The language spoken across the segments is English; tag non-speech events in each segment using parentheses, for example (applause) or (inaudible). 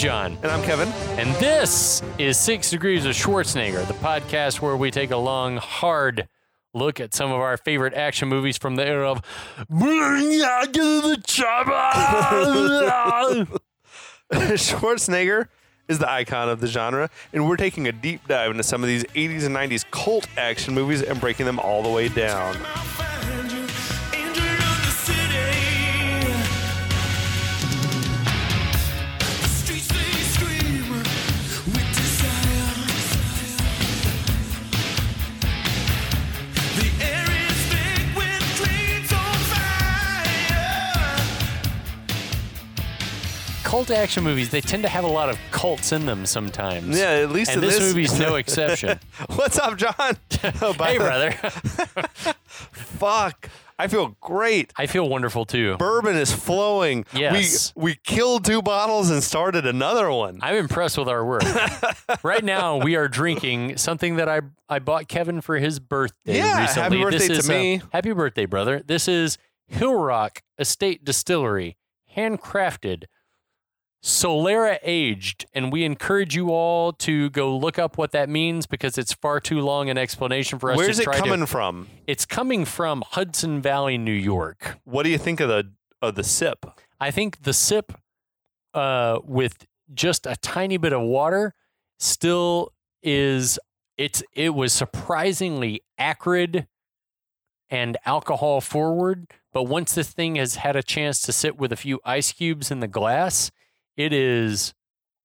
John, And I'm Kevin. and this is Six Degrees of Schwarzenegger, the podcast where we take a long, hard look at some of our favorite action movies from the era of the (laughs) chopper. Schwarzenegger is the icon of the genre, and we're taking a deep dive into some of these 80s and 90s cult action movies and breaking them all the way down. Cult action movies, they tend to have a lot of cults in them sometimes. Yeah, at least And in this, this movie's no (laughs) exception. What's up, John? (laughs) Oh, hey, brother. (laughs) Fuck. I feel great. I feel wonderful too. Bourbon is flowing. Yes. We we killed two bottles and started another one. I'm impressed with our work. right now, we are drinking something that I I bought Kevin for his birthday Yeah, recently. happy birthday this to uh, me. happy birthday, brother. This is Hill Rock Estate Distillery, handcrafted, Solera aged, and we encourage you all to go look up what that means because it's far too long an explanation for us Where's it coming to. from? It's coming from Hudson Valley, New York. What do you think of the of the sip? I think the sip uh, with just a tiny bit of water still is it's it was surprisingly acrid and alcohol forward, but once this thing has had a chance to sit with a few ice cubes in the glass, it is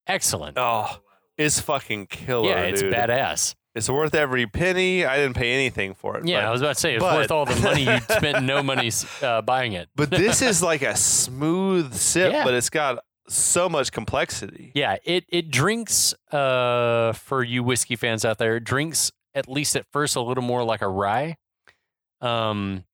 excellent. Oh, it's fucking killer. yeah, it's dude. badass. It's worth every penny. I didn't pay anything for it. Yeah, but- I was about to say it's but- worth all the money you (laughs) spent no money uh, buying it. But this (laughs) is like a smooth sip, Yeah. but it's got so much complexity. Yeah, it it drinks uh for you whiskey fans out there, it drinks at least at first a little more like a rye. Um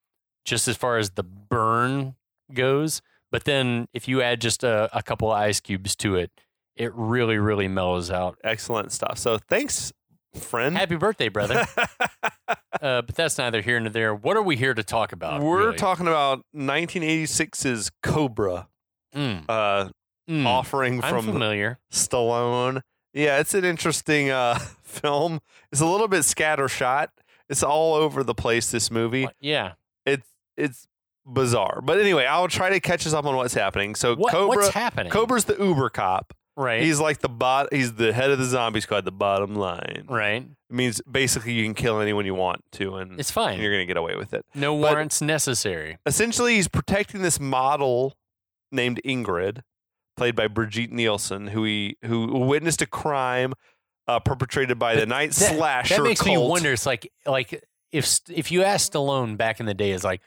just as far as the burn goes, but then if you add just a, a couple of ice cubes to it, it really really mellows out. Excellent stuff. So thanks, friend. Happy birthday, brother. (laughs) uh, but that's neither here nor there. What are we here to talk about? We're really? talking about 1986's Cobra, Mm, uh, mm. offering I'm from familiar. Stallone. Yeah, it's an interesting uh, (laughs) film. It's a little bit scattershot. It's all over the place. This movie. Yeah. It's it's bizarre. But anyway, I'll try to catch us up on what's happening. So What, Cobra, what's happening? Cobra's the Uber cop. right. He's like the bot. He's the head of the zombie squad. The bottom line. right. It means basically you can kill anyone you want to, and It's fine. you're gonna get away with it. No but- warrants necessary. Essentially, he's protecting this model named Ingrid, played by Brigitte Nielsen, who he who witnessed a crime uh, perpetrated by the night That- slasher. That makes me wonder. It's like like if if you asked Stallone back in the day, is like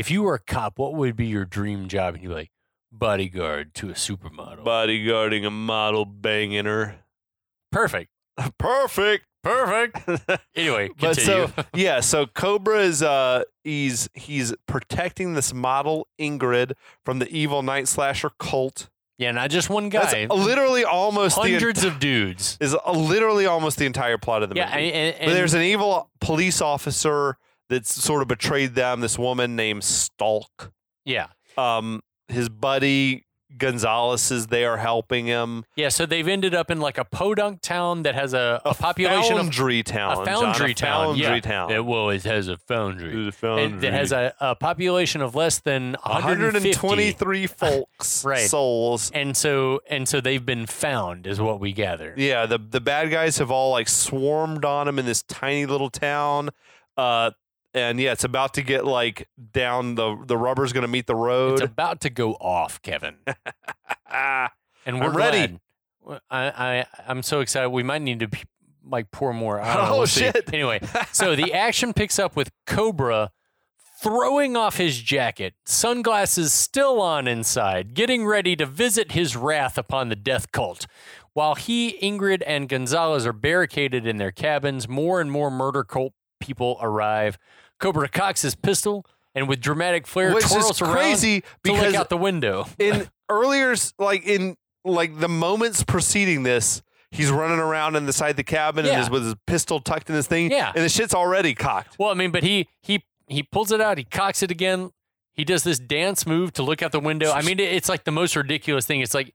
if you were a cop, what would be your dream job? And you're like bodyguard to a supermodel. bodyguarding a model banging her. (laughs) Perfect. Perfect. Perfect. (laughs) Anyway, But continue. so (laughs) yeah, so Cobra is uh he's he's protecting this model Ingrid from the evil night slasher cult. yeah, not just one guy. That's literally almost hundreds of dudes. is literally almost the entire plot of the Yeah, movie. and, and, but there's an evil police officer that's sort of betrayed them. This woman named Stalk. yeah, Um, his buddy Gonzalez is there helping him. yeah. So they've ended up in like a podunk town that has a, a, population of foundry town. a foundry town. Foundry yeah. town. It, well, it has a foundry. The foundry. And it has a, a population of less than 123 (laughs) folks, Right. souls. And so and so they've been found, is what we gather. Yeah, the the bad guys have all like swarmed on him in this tiny little town. Uh, and yeah, it's about to get like down the the rubber's going to meet the road. It's about to go off, Kevin. (laughs) And we're I'm ready. glad. I, I I'm so excited. We might need to p- like pour more. I don't know. Oh, We'll see. shit. Anyway, (laughs) so the action picks up with Cobra throwing off his jacket, sunglasses still on inside, getting ready to visit his wrath upon the death cult. While he, Ingrid, and Gonzalez are barricaded in their cabins, more and more murder cult people arrive. Cobra cocks his pistol and with dramatic flair Which twirls around crazy to look out the window. (laughs) in earlier, like in like the moments preceding this, he's running around in the side of the cabin Yeah. and is with his pistol tucked in his thing. Yeah. and the shit's already cocked. Well, I mean, but he he he pulls it out, he cocks it again. He does this dance move to look out the window. I mean, it- it's like the most ridiculous thing. It's like,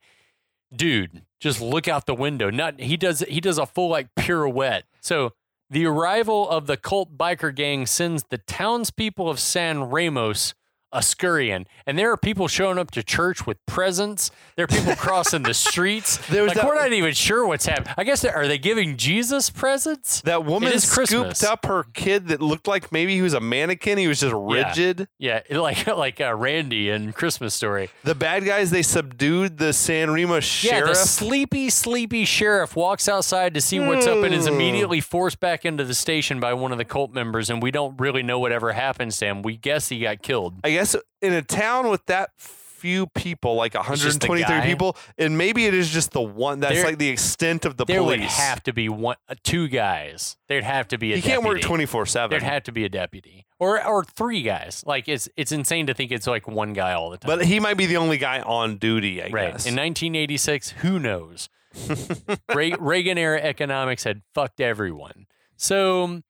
dude, just look out the window. Not he does he does a full like pirouette. So the arrival of the cult biker gang sends the townspeople of San Ramos a scurrying, and there are people showing up to church with presents. There are people crossing the streets. (laughs) There was like that- we're not even sure what's happening. I guess are they giving Jesus presents? That woman is Christmas. scooped up her kid that looked like maybe he was a mannequin. He was just rigid. Yeah, (laughs) like like uh, Randy in Christmas Story. The bad guys they subdued the San Remo sheriff. Yeah, the sleepy, sleepy sheriff walks outside to see what's up and is Hmm. immediately forced back into the station by one of the cult members, and we don't really know whatever happens to him. We guess he got killed. I guess in a town with that few people, like 123 people, and maybe it is just the one. That's There- like the extent of the There police. would have to be one, uh, two guys. There'd have to be a he can't work deputy. 24 There'd have to be a deputy, or or three guys. Like it's it's insane to think it's like one guy all the time. But he might be the only guy on duty. I Right. guess. In 1986, who knows? (laughs) Re- Reagan era economics had fucked everyone. So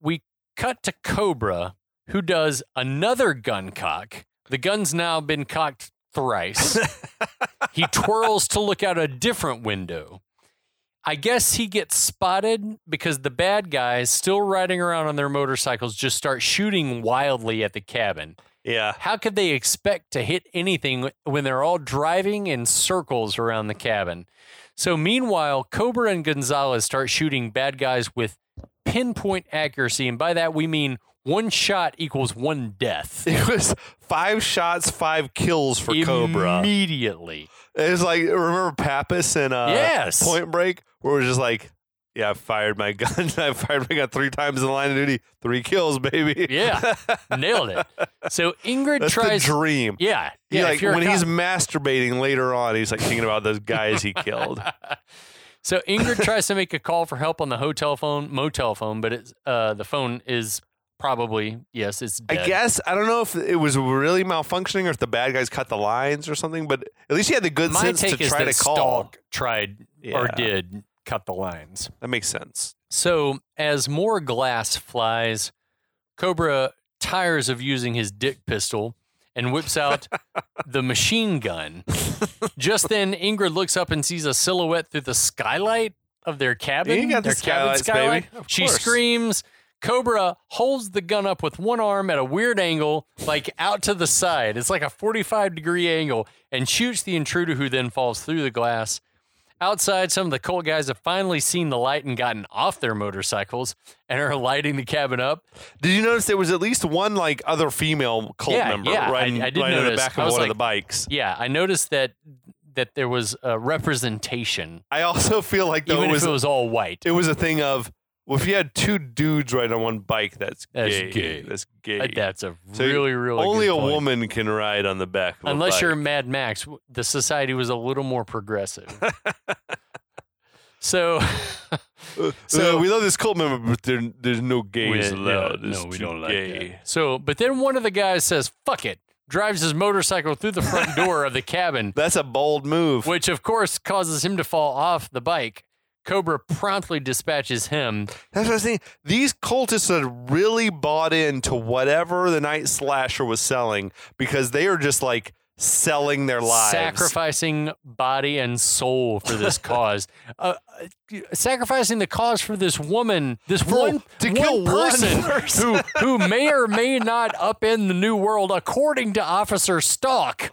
we cut to Cobra, who does another gun cock. The gun's now been cocked thrice. he (laughs) twirls to look out a different window. I guess he gets spotted because the bad guys, still riding around on their motorcycles, just start shooting wildly at the cabin. yeah. How could they expect to hit anything when they're all driving in circles around the cabin? So, meanwhile, Cobra and Gonzalez start shooting bad guys with pinpoint accuracy. And by that, we mean one shot equals one death. It was five shots, five kills for Cobra. Immediately. It was like remember Pappas and uh, Yes. Point Break, where it was just like, yeah, I fired my (laughs) gun. I fired my gun three times in the line of duty. Three kills, baby. Yeah. Nailed it. So, Ingrid (laughs) That's tries. the dream. Yeah. He, yeah. like if you're a when he's masturbating later on, he's like thinking about those guys he killed. (laughs) So Ingrid tries to make a call for help on the hotel phone, motel phone, but it's uh, the phone is probably yes, it's I guess I don't know if it was really malfunctioning or if the bad guys cut the lines or something, but at least he had the good My sense to try to call. Stalk tried or did cut the lines. That makes sense. So as more glass flies, Cobra tires of using his dick pistol and whips out (laughs) the machine gun. Just then, Ingrid looks up and sees a silhouette through the skylight of their cabin. You got the their cabin skylight. she course. screams. Cobra holds the gun up with one arm at a weird angle, like out to the side. It's like a 45 degree angle, and shoots the intruder who then falls through the glass. Outside, some of the cult guys have finally seen the light and gotten off their motorcycles and are lighting the cabin up. Did you notice there was at least one like other female cult Yeah, member yeah, I- riding, I did riding the back of one of the bikes? Yeah, I noticed that that there was a representation, I also feel like though even it was if it was all white. it was a thing of well, if you had two dudes riding on one bike, that's, That's gay. gay. That's gay. That's a So really, really Only a point. woman can ride on the back. Of Unless you're. Mad Max, the society was a little more progressive. (laughs) so, (laughs) So- uh, we love this cult member, but there, there's no gays we- allowed. no, no, we don't like gay. that. So, but then one of the guys says, "Fuck it," drives his motorcycle through the front door of the cabin, (laughs) That's a bold move. which of course causes him to fall off the bike. Cobra promptly dispatches him. That's what I was saying. These cultists had really bought into whatever the night slasher was selling because they are just like selling their lives. sacrificing body and soul for this (laughs) cause. Uh, sacrificing the cause for this woman, this For- one to one kill one person, (laughs) person. who who may or may not upend the new world, according to Officer Stalk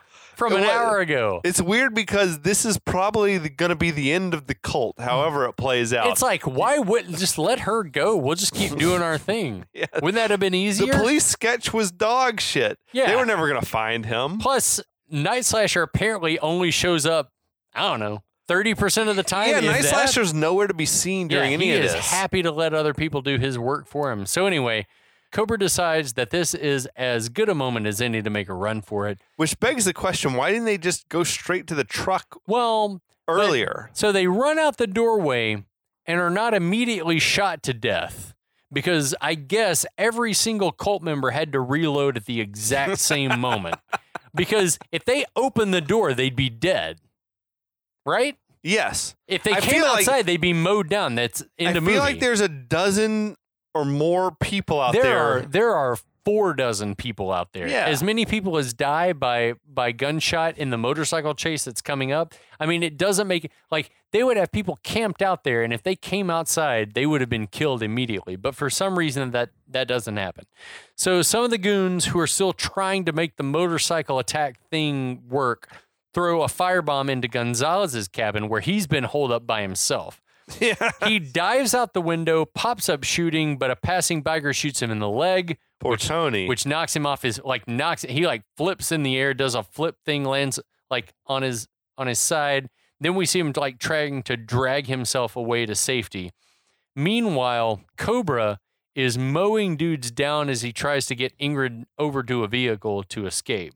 from an hour ago. It's weird because this is probably going to be the end of the cult, however it plays out. It's like, why wouldn't just let her go? We'll just keep doing our thing. (laughs) Yeah. Wouldn't that have been easier? the police sketch was dog shit. Yeah. They were never going to find him. Plus, Night Slasher apparently only shows up, I don't know, 30% of the time. Yeah, Night that. Slasher's nowhere to be seen during yeah, any he of is this. happy to let other people do his work for him. So anyway, Cobra decides that this is as good a moment as any to make a run for it. Which begs the question why didn't they just go straight to the truck Well, earlier? so they run out the doorway and are not immediately shot to death because I guess every single cult member had to reload at the exact (laughs) same moment. Because if they opened the door, they'd be dead. Right? Yes. If they I came feel like- outside, they'd be mowed down. That's in I the feel like there's a dozen or more people out there there. are there are four dozen people out there. Yeah. As many people as die by by gunshot in the motorcycle chase that's coming up. I mean, it doesn't make like they would have people camped out there, and if they came outside, they would have been killed immediately. But for some reason, that that doesn't happen. So some of the goons who are still trying to make the motorcycle attack thing work throw a firebomb into Gonzalez's cabin where he's been holed up by himself (laughs) yeah. he dives out the window, pops up shooting, but a passing biker shoots him in the leg, Poor Tony. which knocks him off his like knocks he like flips in the air, does a flip thing, lands like on his on his side. Then we see him like trying to drag himself away to safety. Meanwhile, Cobra is mowing dudes down as he tries to get Ingrid over to a vehicle to escape.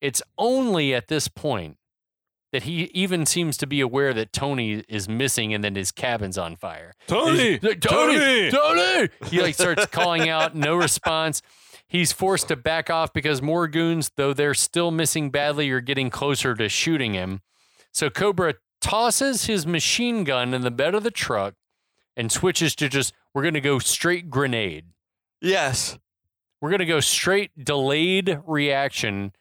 It's only at this point that he even seems to be aware that Tony is missing and then his cabin's on fire. Tony! He's- Tony! Tony! He like starts calling out, no (laughs) response. He's forced to back off because more goons, though they're still missing badly, are getting closer to shooting him. So Cobra tosses his machine gun in the bed of the truck and switches to just, we're going to go straight grenade. yes. We're going to go straight delayed reaction.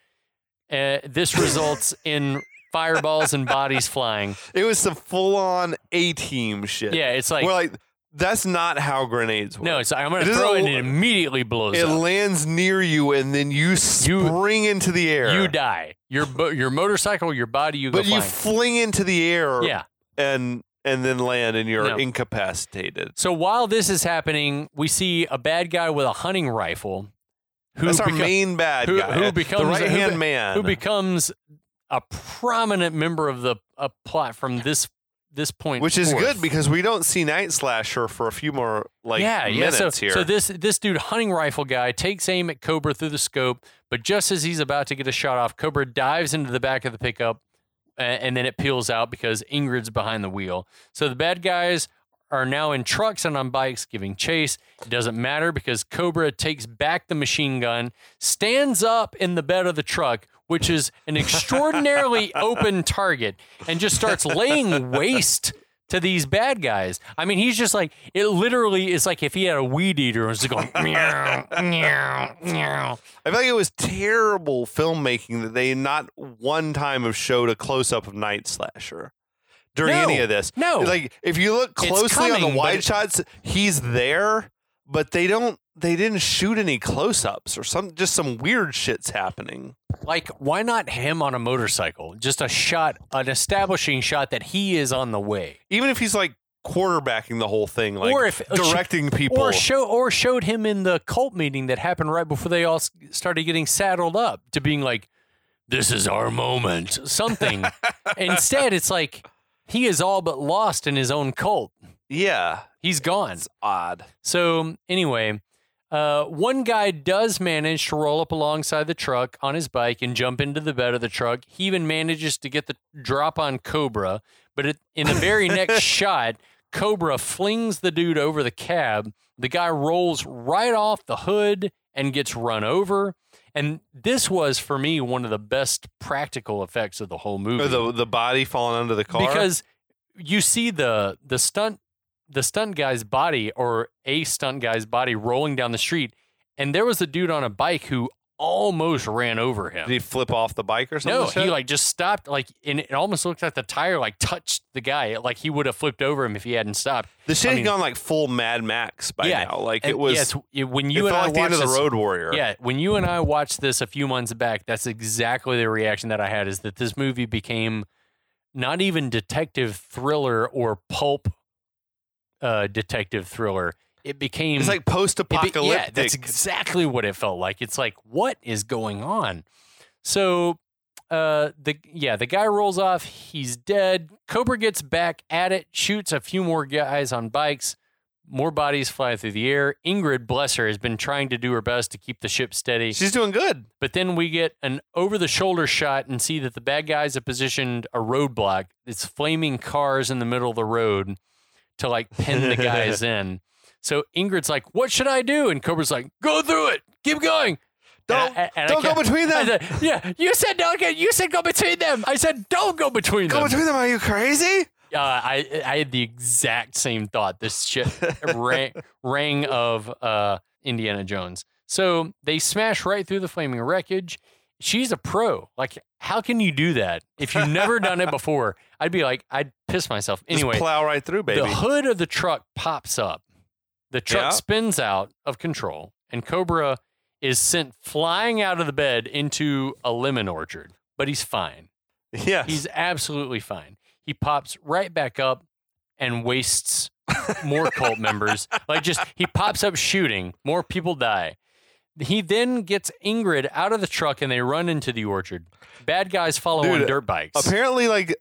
Uh, this results in fireballs and bodies flying. (laughs) It was some full on A team shit. Yeah, it's like, We're like, that's not how grenades work. no, it's I'm going It to throw it and it immediately blows it up. lands near you and then you spring into the air. You die. Your your motorcycle, your body, you go But you fling into the air yeah. and and then land and you're No. incapacitated. So while this is happening, we see a bad guy with a hunting rifle. Who That's our beco- main bad who- guy. who becomes- the right hand man. who becomes a prominent member of the uh, plot from this this point, which is good because we don't see Night Slasher for a few more like yeah, yeah. minutes So, here. so this this dude hunting rifle guy takes aim at Cobra through the scope, but just as he's about to get a shot off, Cobra dives into the back of the pickup, a- and then it peels out because Ingrid's behind the wheel. So the bad guys are now in trucks and on bikes giving chase. It doesn't matter because Cobra takes back the machine gun, stands up in the bed of the truck, which is an extraordinarily (laughs) open target, and just starts laying waste to these bad guys. I mean, he's just like it. Literally, is like if he had a weed eater and was just going (laughs) meow meow meow. I feel like it was terrible filmmaking that they not one time have showed a close up of Night Slasher during No, any of this. no. like if you look closely on the wide shots, he's there, but they don't. They didn't shoot any close ups or some. Just some weird shit's happening. Like, why not him on a motorcycle? Just a shot, an establishing shot that he is on the way, Even if he's like quarterbacking the whole thing, like Or if- uh, directing people. or show or showed him in the cult meeting that happened right before they all s- started getting saddled up to being like, "This is our moment," something. (laughs) Instead, it's like he is all but lost in his own cult. yeah, He's gone. it's odd. So anyway, uh, one guy does manage to roll up alongside the truck on his bike and jump into the bed of the truck. He even manages to get the drop on Cobra, but it, in the very next (laughs) shot, Cobra flings the dude over the cab. The guy rolls right off the hood and gets run over. And this was for me one of the best practical effects of the whole movie Or the the body falling under the car because you see the the stunt the stunt guy's body or a stunt guy's body rolling down the street and there was a dude on a bike who almost ran over him Did he flip off the bike or something? no he like just stopped like and it almost looked like the tire like touched the guy like he would have flipped over him if he hadn't stopped the shit I had gone like full Mad Max by Yeah, now. Like it was. yes it- when you and i like the watched of the this- Road Warrior. yeah, when you and I watched this a few months back, that's exactly the reaction that I had is that this movie became not even detective thriller or pulp uh, detective thriller. It became It's like it be- post-apocalyptic. Yeah, that's exactly what it felt like. It's like, what is going on? So uh the yeah, the guy rolls off, he's dead. Cobra gets back at it, shoots a few more guys on bikes. More bodies fly through the air. Ingrid, bless her, has been trying to do her best to keep the ship steady. She's doing good. But then we get an over the shoulder shot and see that the bad guys have positioned a roadblock. It's flaming cars in the middle of the road to like pin the guys (laughs) in. So Ingrid's like, "What should I do?" And Cobra's like, "Go through it. Keep going." Don't, And I- and don't go between them. said, yeah, you said don't get. You said go between them. I said don't go between Go them. Go between them. Are you crazy? uh, I I had the exact same thought. This shit (laughs) rang, rang of uh, Indiana Jones. So they smash right through the flaming wreckage. She's a pro. Like, how can you do that if you've never done it (laughs) before? I'd be like, I'd piss myself. Anyway, Just plow right through, baby. the hood of the truck pops up. The truck Yeah. spins out of control, and Cobra is sent flying out of the bed into a lemon orchard. But he's fine. Yeah, He's absolutely fine. He pops right back up and wastes (laughs) more cult members. Like just he pops up shooting, more people die. He then gets Ingrid out of the truck and they run into the orchard. Bad guys follow on dirt bikes. Apparently, like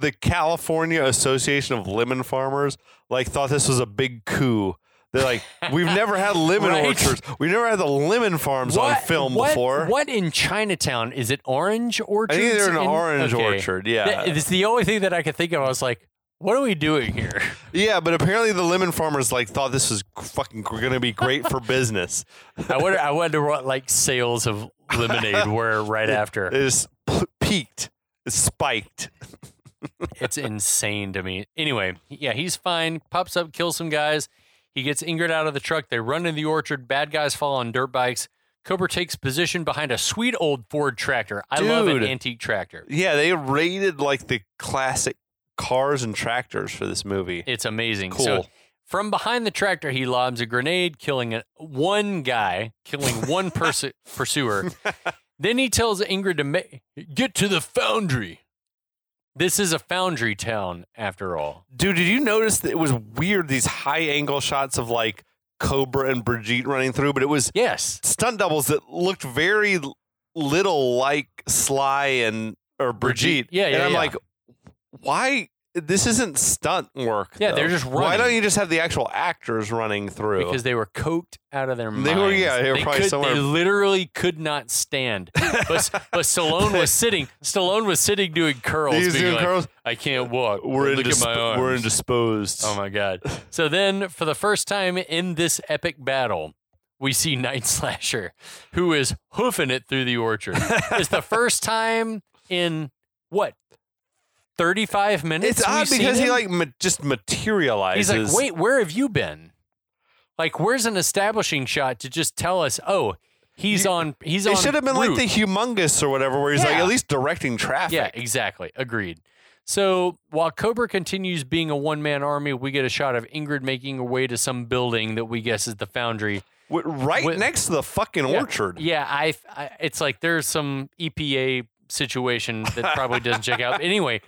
the California Association of Lemon Farmers, like thought this was a big coup. They're like, (laughs) we've never had lemon Right. orchards. We've never had the lemon farms on film what, before. What in Chinatown is it? Orange I orchards? think they're an in- orange okay. orchard. Yeah, it's the only thing that I could think of. I was like, what are we doing here? yeah, but apparently the lemon farmers like thought this was fucking going to be great for business. I wonder. I wonder what like sales of lemonade were right (laughs) after. It is p- peaked, it's spiked. (laughs) It's insane to me. Anyway, yeah, he's fine. Pops up, kills some guys. He gets Ingrid out of the truck. They run in the orchard. Bad guys fall on dirt bikes. Cobra takes position behind a sweet old Ford tractor. I love an antique tractor. Yeah, they raided like the classic cars and tractors for this movie. It's amazing. Cool. So from behind the tractor, he lobs a grenade, killing a, one guy, killing one (laughs) pursuer. (laughs) Then he tells Ingrid to ma- get to the foundry. This is a foundry town, after all. Dude, did you notice that it was weird? These high angle shots of like Cobra and Brigitte running through, but it was Yes. stunt doubles that looked very little like Sly and or Brigitte. Brigitte. Yeah, yeah. And I'm yeah. like, why? This isn't stunt work. Yeah, though. they're just Why don't you just have the actual actors running through? because they were coked out of their minds. They were- yeah, they were probably could, somewhere- They literally could not stand. (laughs) But, but Stallone was (laughs) sitting. Stallone was sitting doing curls. He's doing like, curls. I can't walk. We're Look at indisp- my arms. we're indisposed. Oh my god! (laughs) So then, for the first time in this epic battle, we see Night Slasher, who is hoofing it through the orchard. it's the first time in what thirty-five minutes. It's odd because he like ma- just materializes. He's like, wait, where have you been? Like, where's an establishing shot to just tell us, oh, he's You- on, he's on. It should have been like the Humungus or whatever, where he's like at least directing traffic. Yeah, exactly. Agreed. So while Cobra continues being a one man army, we get a shot of Ingrid making her way to some building that we guess is the foundry. Right With- next to the fucking Yeah. orchard. Yeah, I, I it's like there's some EPA situation that probably doesn't check out. (laughs) Anyway,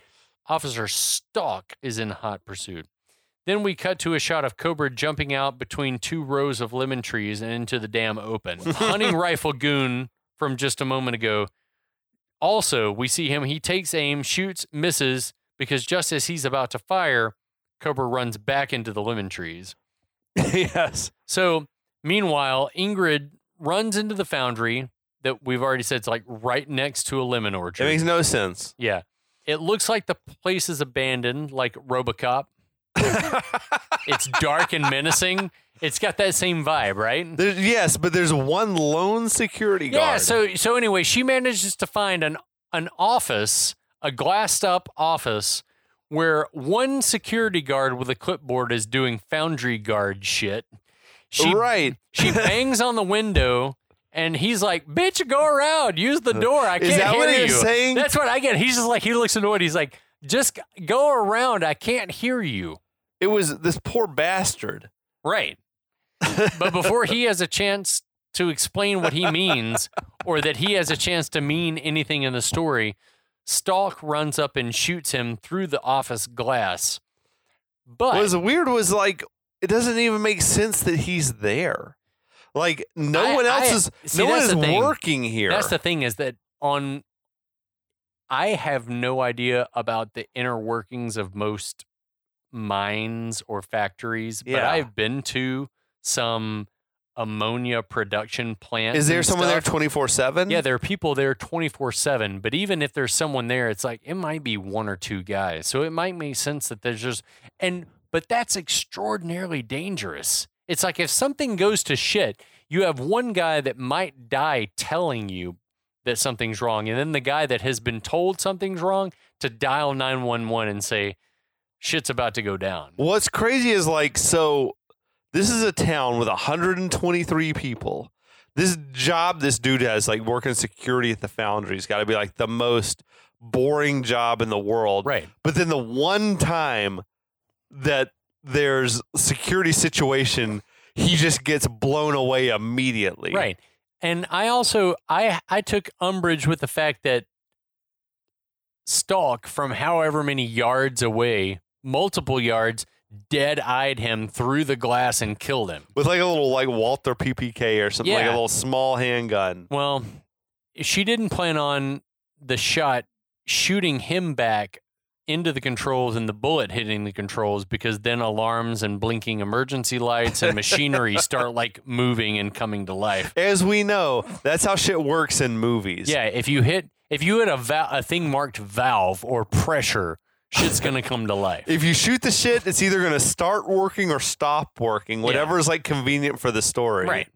Officer Stalk is in hot pursuit. Then we cut to a shot of Cobra jumping out between two rows of lemon trees and into the damn open. Hunting (laughs) rifle goon from just a moment ago. Also, we see him, he takes aim, shoots, misses, because just as he's about to fire, Cobra runs back into the lemon trees. yes. So, meanwhile, Ingrid runs into the foundry that we've already said is like right next to a lemon orchard. It makes no sense. yeah. It looks like the place is abandoned, like Robocop. (laughs) It's dark and menacing. It's got that same vibe, right? There's, yes, but there's one lone security guard. Yeah. So, so anyway, she manages to find an an office, a glassed up office, where one security guard with a clipboard is doing foundry guard shit. She right. She (laughs) bangs on the window, and he's like, "Bitch, go around. Use the door. I (laughs) can't Is that hear what you." saying? That's what I get. He's just like he looks annoyed. He's like, "Just go around. I can't hear you." It was this poor bastard. Right. but before he has a chance to explain what he (laughs) means, or that he has a chance to mean anything in the story, Stalk runs up and shoots him through the office glass. But What was weird was like it doesn't even make sense that he's there. Like no I- one else I- is see, no one is working here. That's the thing is that on I have no idea about the inner workings of most mines or factories, but Yeah. I've been to some ammonia production plant. is there someone there twenty four seven? Yeah, there are people there 24 7. But even if there's someone there, it's like it might be one or two guys. So it might make sense that there's just, and, but that's extraordinarily dangerous It's like if something goes to shit, you have one guy that might die telling you that something's wrong, and then the guy that has been told something's wrong to dial 911 and say, shit's about to go down. What's crazy is like, so this is a town with 123 people. This job this dude has, like working security at the foundry's got to be like the most boring job in the world. Right. But then the one time that there's security situation, he just gets blown away immediately. Right. And I also I I took umbrage with the fact that Stalk from however many yards away, multiple yards, dead eyed him through the glass and killed him. With like a little like Walther PPK or something, like a little small handgun. Well, she didn't plan on the shot shooting him back into the controls and the bullet hitting the controls because then alarms and blinking emergency lights and machinery (laughs) start like moving and coming to life. As we know, that's how shit works in movies. Yeah, if you hit if you hit a val- a thing marked valve or pressure, shit's gonna come to life. (laughs) If you shoot the shit, it's either going to start working or stop working, whatever is like convenient for the story. Right.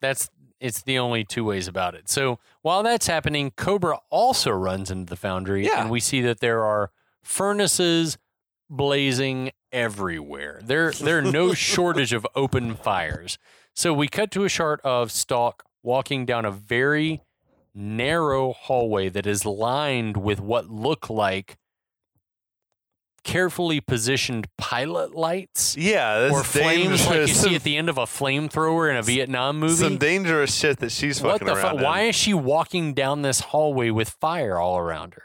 That's it's the only two ways about it. So while that's happening, Cobra also runs into the foundry, Yeah. and we see that there are furnaces blazing everywhere. There there are no (laughs) shortage of open fires. So we cut to a shot of Stalk walking down a very narrow hallway that is lined with what look like carefully positioned pilot lights Yeah, this or flames like you see at the end of a flamethrower in a Vietnam movie. Some dangerous shit that she's what fucking the around. fuck? in. Why is she walking down this hallway with fire all around her?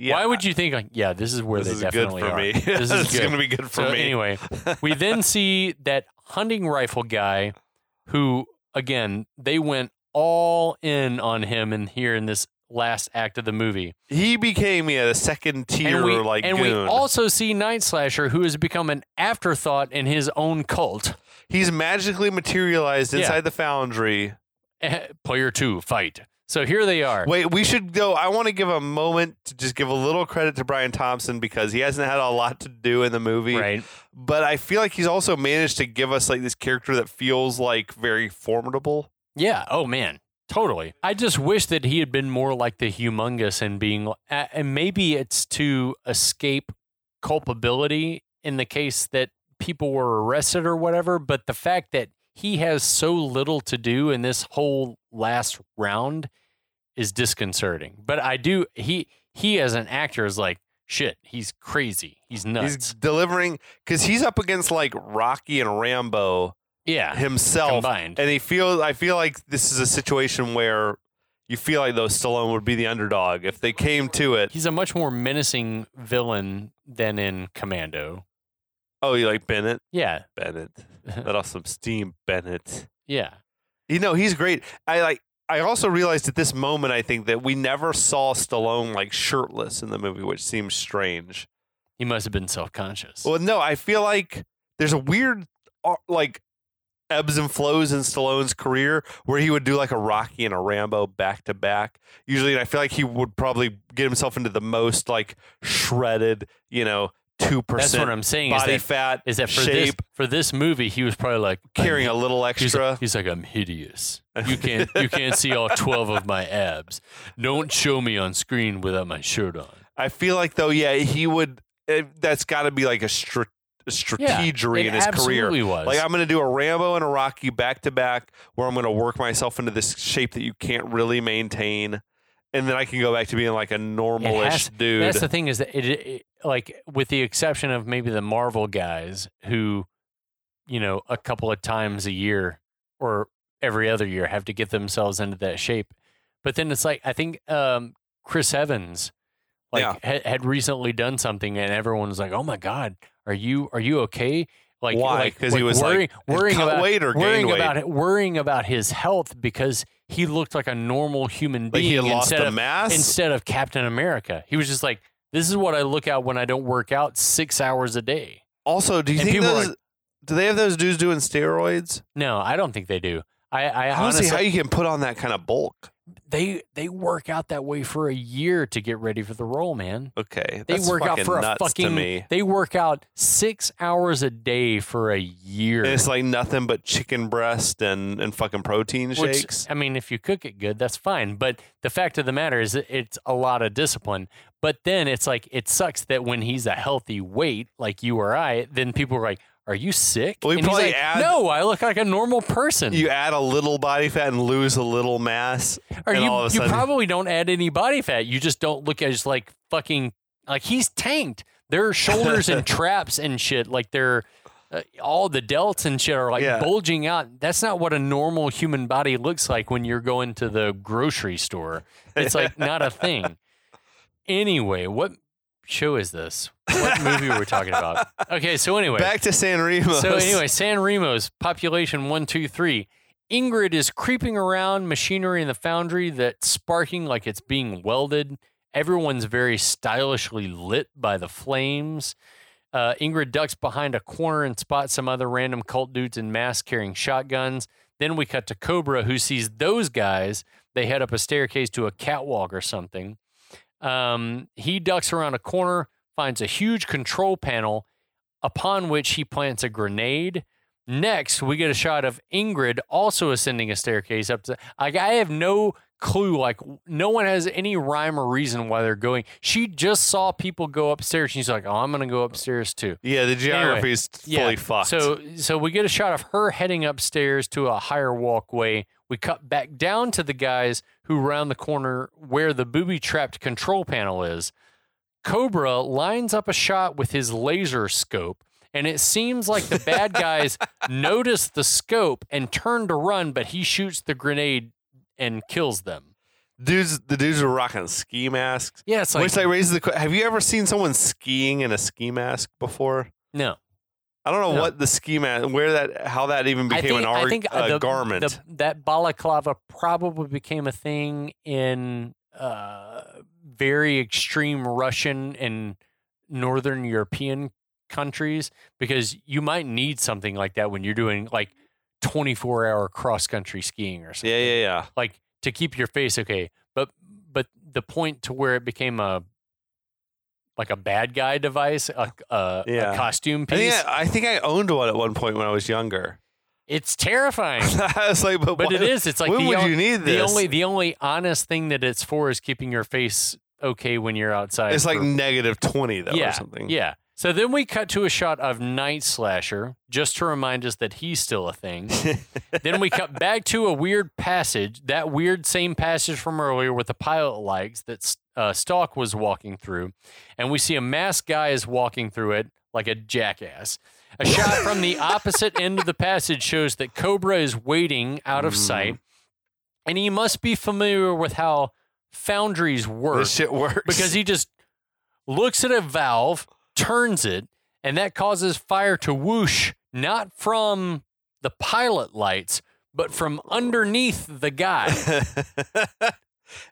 Yeah, Why would you think like, yeah, this is where this they is good definitely for are. me. (laughs) This is good. going to be good for so me. anyway, we (laughs) then see that hunting rifle guy who again, they went all in on him and here in this last act of the movie. he became yeah the second tier and we, like and we also see Night Slasher who has become an afterthought in his own cult. He's magically materialized Yeah. inside the foundry. Eh, Player 2, fight. So here they are. Wait, we should go. I want to give a moment to just give a little credit to Brian Thompson because he hasn't had a lot to do in the movie. Right. But I feel like he's also managed to give us like this character that feels like very formidable. Yeah. Oh man. Totally. I just wish that he had been more like the Humungus and being, and maybe it's to escape culpability in the case that people were arrested or whatever. But the fact that he has so little to do in this whole last round is disconcerting. But I do, he, he as an actor is like, shit, he's crazy. He's nuts. He's delivering because he's up against like Rocky and Rambo yeah. himself, Combined. and he feels. I feel like this is a situation where you feel like though Stallone would be the underdog if they came to it. He's a much more menacing villain than in Commando. Oh, you like Bennett? Yeah. Bennett, (laughs) that awesome some steam, Bennett. Yeah. You know he's great. I like. I also realized at this moment, I think that we never saw Stallone like shirtless in the movie, which seems strange. He must have been self conscious. Well, no, I feel like there's a weird uh, like ebbs and flows in Stallone's career where he would do like a Rocky and a Rambo back to back. Usually, and I feel like he would probably get himself into the most like shredded, you know, two percent. That's what I'm saying. Is body that, fat is that for this shape, for this movie, he was probably like carrying a little He's, extra. he's like I'm hideous. You (laughs) can't you can't see all twelve of my abs. Don't show me on screen without my shirt on. I feel like though, yeah, he would. It, that's got to be like a, str- a strategery it in his career. was. Like I'm going to do a Rambo and a Rocky back to back, where I'm going to work myself into this shape that you can't really maintain, and then I can go back to being like a normalish has- dude. That's the thing is that it, it like with the exception of maybe the Marvel guys who, you know, a couple of times a year or every other year have to get themselves into that shape. But then it's like I think um, Chris Evans, like Yeah. had, had recently done something, and everyone was like, "Oh my God, are you are you okay?" Like Why? like- 'Cause he like was, like, worrying, worrying about weight or worrying weight? about it, worrying about his health because he looked like a normal human like being he had lost instead the of mass. instead of Captain America. He was just like, "This is what I look at when I don't work out six hours a day." also, do you and think those? do they have those dudes doing steroids? No, I don't think they do. I, I, I don't honestly, see how you can put on that kind of bulk. They they work out that way for a year to get ready for the role, man. Okay, They work out for a fucking. me. They work out six hours a day for a year. And it's like nothing but chicken breast and, and fucking protein Which, shakes. I mean, if you cook it good, that's fine. But the fact of the matter is, it's a lot of discipline. But then it's like it sucks that when he's a healthy weight, like you or I, then people are like, "Are you sick?" Well, you and he's probably like, add- "No, I look like a normal person." You add a little body fat and lose a little mass, or and you, all of a you sudden, probably don't add any body fat. You just don't look as like fucking like he's tanked. Their shoulders and (laughs) traps and shit, like they're uh, all the delts and shit are like Yeah. bulging out. That's not what a normal human body looks like when you're going to the grocery store. It's like not a thing. (laughs) Anyway, what show is this? What movie were we talking about? (laughs) Okay, so anyway, back to San Remo. so anyway, San Remo's population one two three. Ingrid is creeping around machinery in the foundry that's sparking like it's being welded. Everyone's very stylishly lit by the flames. Uh, Ingrid ducks behind a corner and spots some other random cult dudes in masks carrying shotguns. Then we cut to Cobra, who sees those guys. They head up a staircase to a catwalk or something. Um, he ducks around a corner, finds a huge control panel, upon which he plants a grenade. Next, we get a shot of Ingrid also ascending a staircase up to. Like, I have no clue. Like, no one has any rhyme or reason why they're going. She just saw people go upstairs. She's like, "Oh, I'm gonna go upstairs too." yeah, the geography is fully fucked. So so we get a shot of her heading upstairs to a higher walkway. We cut back down to the guys who round the corner where the booby trapped control panel is. Cobra lines up a shot with his laser scope, and it seems like the bad guys (laughs) notice the scope and turn to run, but he shoots the grenade and kills them. dudes, the dudes are rocking ski masks. Yeah, it's like, Which like raises the. Have you ever seen someone skiing in a ski mask before? no. I don't know No. what the ski mask, where that, how that even I became think, an I art think uh, the, garment. the- that balaclava probably became a thing in uh, very extreme Russian and Northern European countries because you might need something like that when you're doing like 24 hour cross country skiing or something. yeah, yeah, yeah. Like to keep your face okay. But but the point to where it became a like a bad guy device, a, a, Yeah. a costume I think piece. I, I think I owned one at one point when I was younger. it's terrifying. (laughs) I was like, but, but it is. It's like when the, would on- you need this? the only the only honest thing that it's for is keeping your face okay when you're outside. it's like for- negative twenty though, yeah, or something. yeah. So then we cut to a shot of Night Slasher, just to remind us that he's still a thing. (laughs) then we cut back to a weird passage, that weird same passage from earlier with the pilot lights that uh, Stalk was walking through, and we see a masked guy is walking through it like a jackass. A shot (laughs) from the opposite end of the passage shows that Cobra is waiting out of Mm. sight, and he must be familiar with how foundries work this shit works because he just looks at a valve, turns it, and that causes fire to whoosh not from the pilot lights, but from underneath the guy (laughs)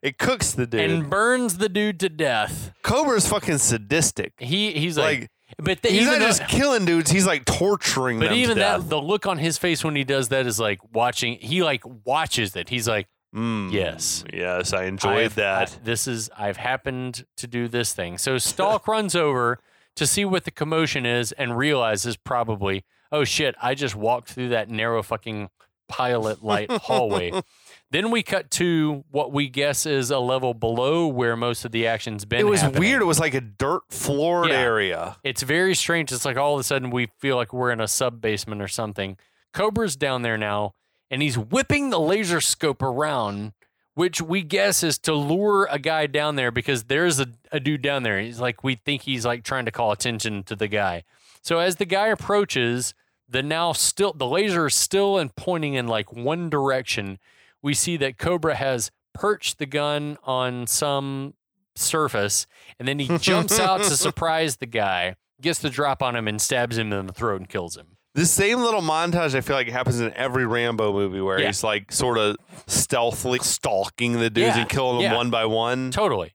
it cooks the dude. and burns the dude to death. Cobra's fucking sadistic. He he's like, Like, but the, he's not though- just killing dudes; he's like torturing but even that the look on his face when he does that is like watching. He like watches it. He's like, Mm, Yes. yes, I enjoyed I've- that. I- this is I've happened to do this thing. So Stalk (laughs) runs over to see what the commotion is and realizes probably, oh shit, I just walked through that narrow fucking pilot light hallway. (laughs) Then we cut to what we guess is a level below where most of the action's been. it was happening. weird. It was like a dirt floored Yeah. area. It's very strange. It's like all of a sudden we feel like we're in a sub basement or something. Cobra's down there now, and he's whipping the laser scope around, which we guess is to lure a guy down there because there's a, a dude down there. He's like, we think he's like trying to call attention to the guy. So as the guy approaches, the now still the laser is still and pointing in like one direction. We see that Cobra has perched the gun on some surface, and then he jumps out to (laughs) surprise the guy, gets the drop on him, and stabs him in the throat and kills him. The same little montage I feel like happens in every Rambo movie where Yeah. he's like sort of stealthily stalking the dudes Yeah, and killing them yeah. one by one. Totally.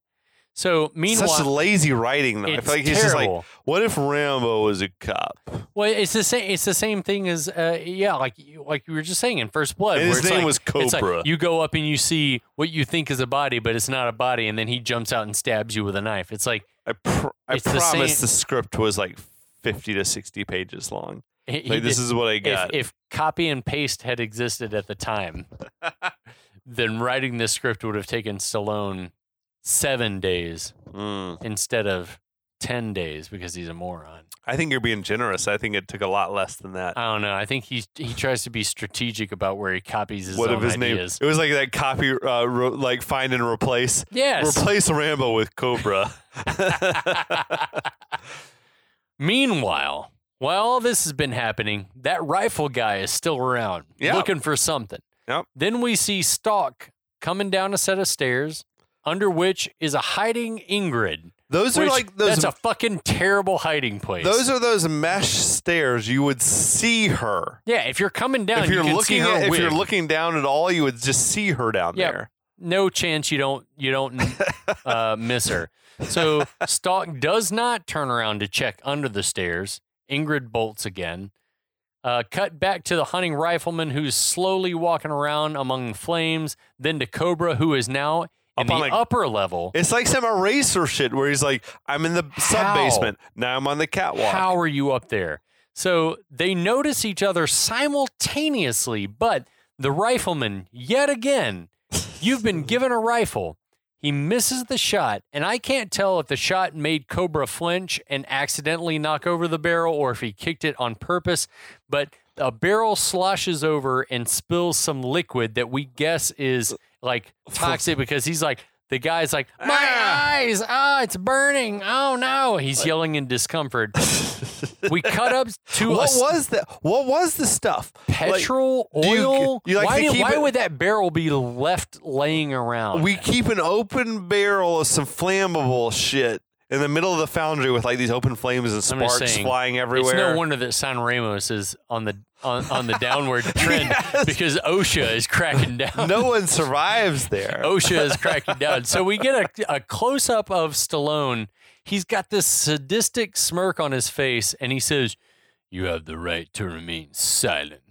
So meanwhile, Such lazy writing, though. I it's feel like he's just like, terrible. what if Rambo was a cop? well, it's the same. It's the same thing as uh, yeah, like you- like you were just saying in First Blood. And where his it's name like- was it's like Cobra. you go up and you see what you think is a body, but it's not a body, and then he jumps out and stabs you with a knife. It's like I, pr- I It's the promise same- the script was like 50 to 60 pages long. he, he Like, this did- is what I if, got. if copy and paste had existed at the time, (laughs) then writing this script would have taken Stallone seven days Mm. instead of ten days because he's a moron. I think you're being generous. I think it took a lot less than that. I don't know. I think he he tries to be strategic about where he copies his what if his ideas. name? It was like that copy, uh, ro- like find and replace. Yes. Replace Rambo with Cobra. (laughs) (laughs) Meanwhile, while all this has been happening, that rifle guy is still around Yep. looking for something. Yep. Then we see Stalk coming down a set of stairs, under which is a hiding Ingrid. those are like those. that's a fucking terrible hiding place. those are those mesh stairs. You would see her. yeah. If you're coming down, if you're you can looking see her at, if you're looking down at all, you would just see her down Yep. there. no chance you don't you don't (laughs) uh, miss her. So Stalk does not turn around to check under the stairs. Ingrid bolts again. Uh, cut back to the hunting rifleman who's slowly walking around among flames. Then to Cobra, who is now in Up the on a- upper level. It's like some eraser shit where he's like, "I'm in the sub basement. Now I'm on the catwalk." How are you up there? So they notice each other simultaneously, but the rifleman, yet again, you've been (laughs) given a rifle. He misses the shot, and I can't tell if the shot made Cobra flinch and accidentally knock over the barrel or if he kicked it on purpose. But a barrel sloshes over and spills some liquid that we guess is like toxic (laughs) because he's like, the guy's like, my Ah. eyes, ah, it's burning. Oh no. He's yelling in discomfort. (laughs) we cut up to what s- was that? What was the stuff? Petrol you- oil. you like why did- why it- would that barrel be left laying around? we keep an open barrel of some flammable shit in the middle of the foundry with like these open flames and sparks saying, flying everywhere. it's no wonder that San Ramos is on the on, on the downward (laughs) trend Yes. because OSHA is cracking down. no one survives there. (laughs) OSHA is (laughs) cracking down. So we get a, a close up of Stallone. He's got this sadistic smirk on his face, and he says, You have the right to remain silent.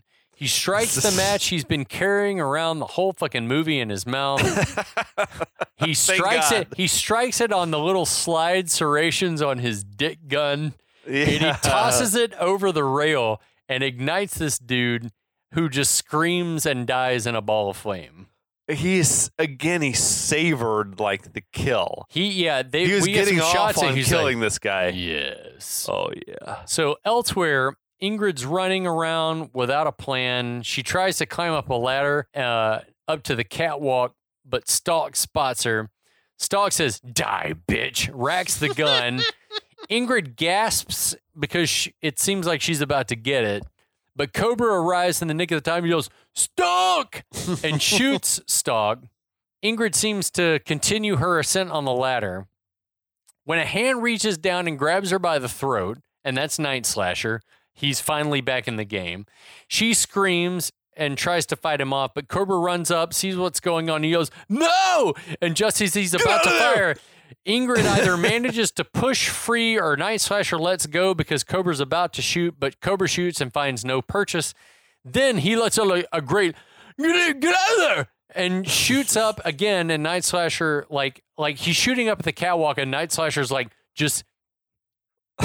He strikes the match he's been carrying around the whole fucking movie in his mouth. (laughs) He strikes God. it. He strikes it on the little slide serrations on his dick gun, and he tosses it over the rail and ignites this dude, who just screams and dies in a ball of flame. He's again. He savored like the kill. He yeah, they He was we get getting some off shots on he's killing like, this guy. Yes. Oh yeah. So elsewhere, Ingrid's running around without a plan. She tries to climb up a ladder uh, up to the catwalk, but Stalk spots her. Stalk says, "Die, bitch!" Racks the gun. (laughs) Ingrid gasps because she, it seems like she's about to get it. But Cobra arrives in the nick of the time. He goes, Stalk! and (laughs) shoots Stalk. Ingrid seems to continue her ascent on the ladder. When a hand reaches down and grabs her by the throat, and that's Night Slasher, he's finally back in the game. She screams and tries to fight him off, but Cobra runs up, sees what's going on, he goes, No! And just as he's about to out of there! fire, Ingrid either manages to push free or Night Slasher lets go because Cobra's about to shoot, but Cobra shoots and finds no purchase. Then he lets out a, a great get, get out of there and shoots up again. And Night Slasher like like he's shooting up at the catwalk, and Night Slasher's like just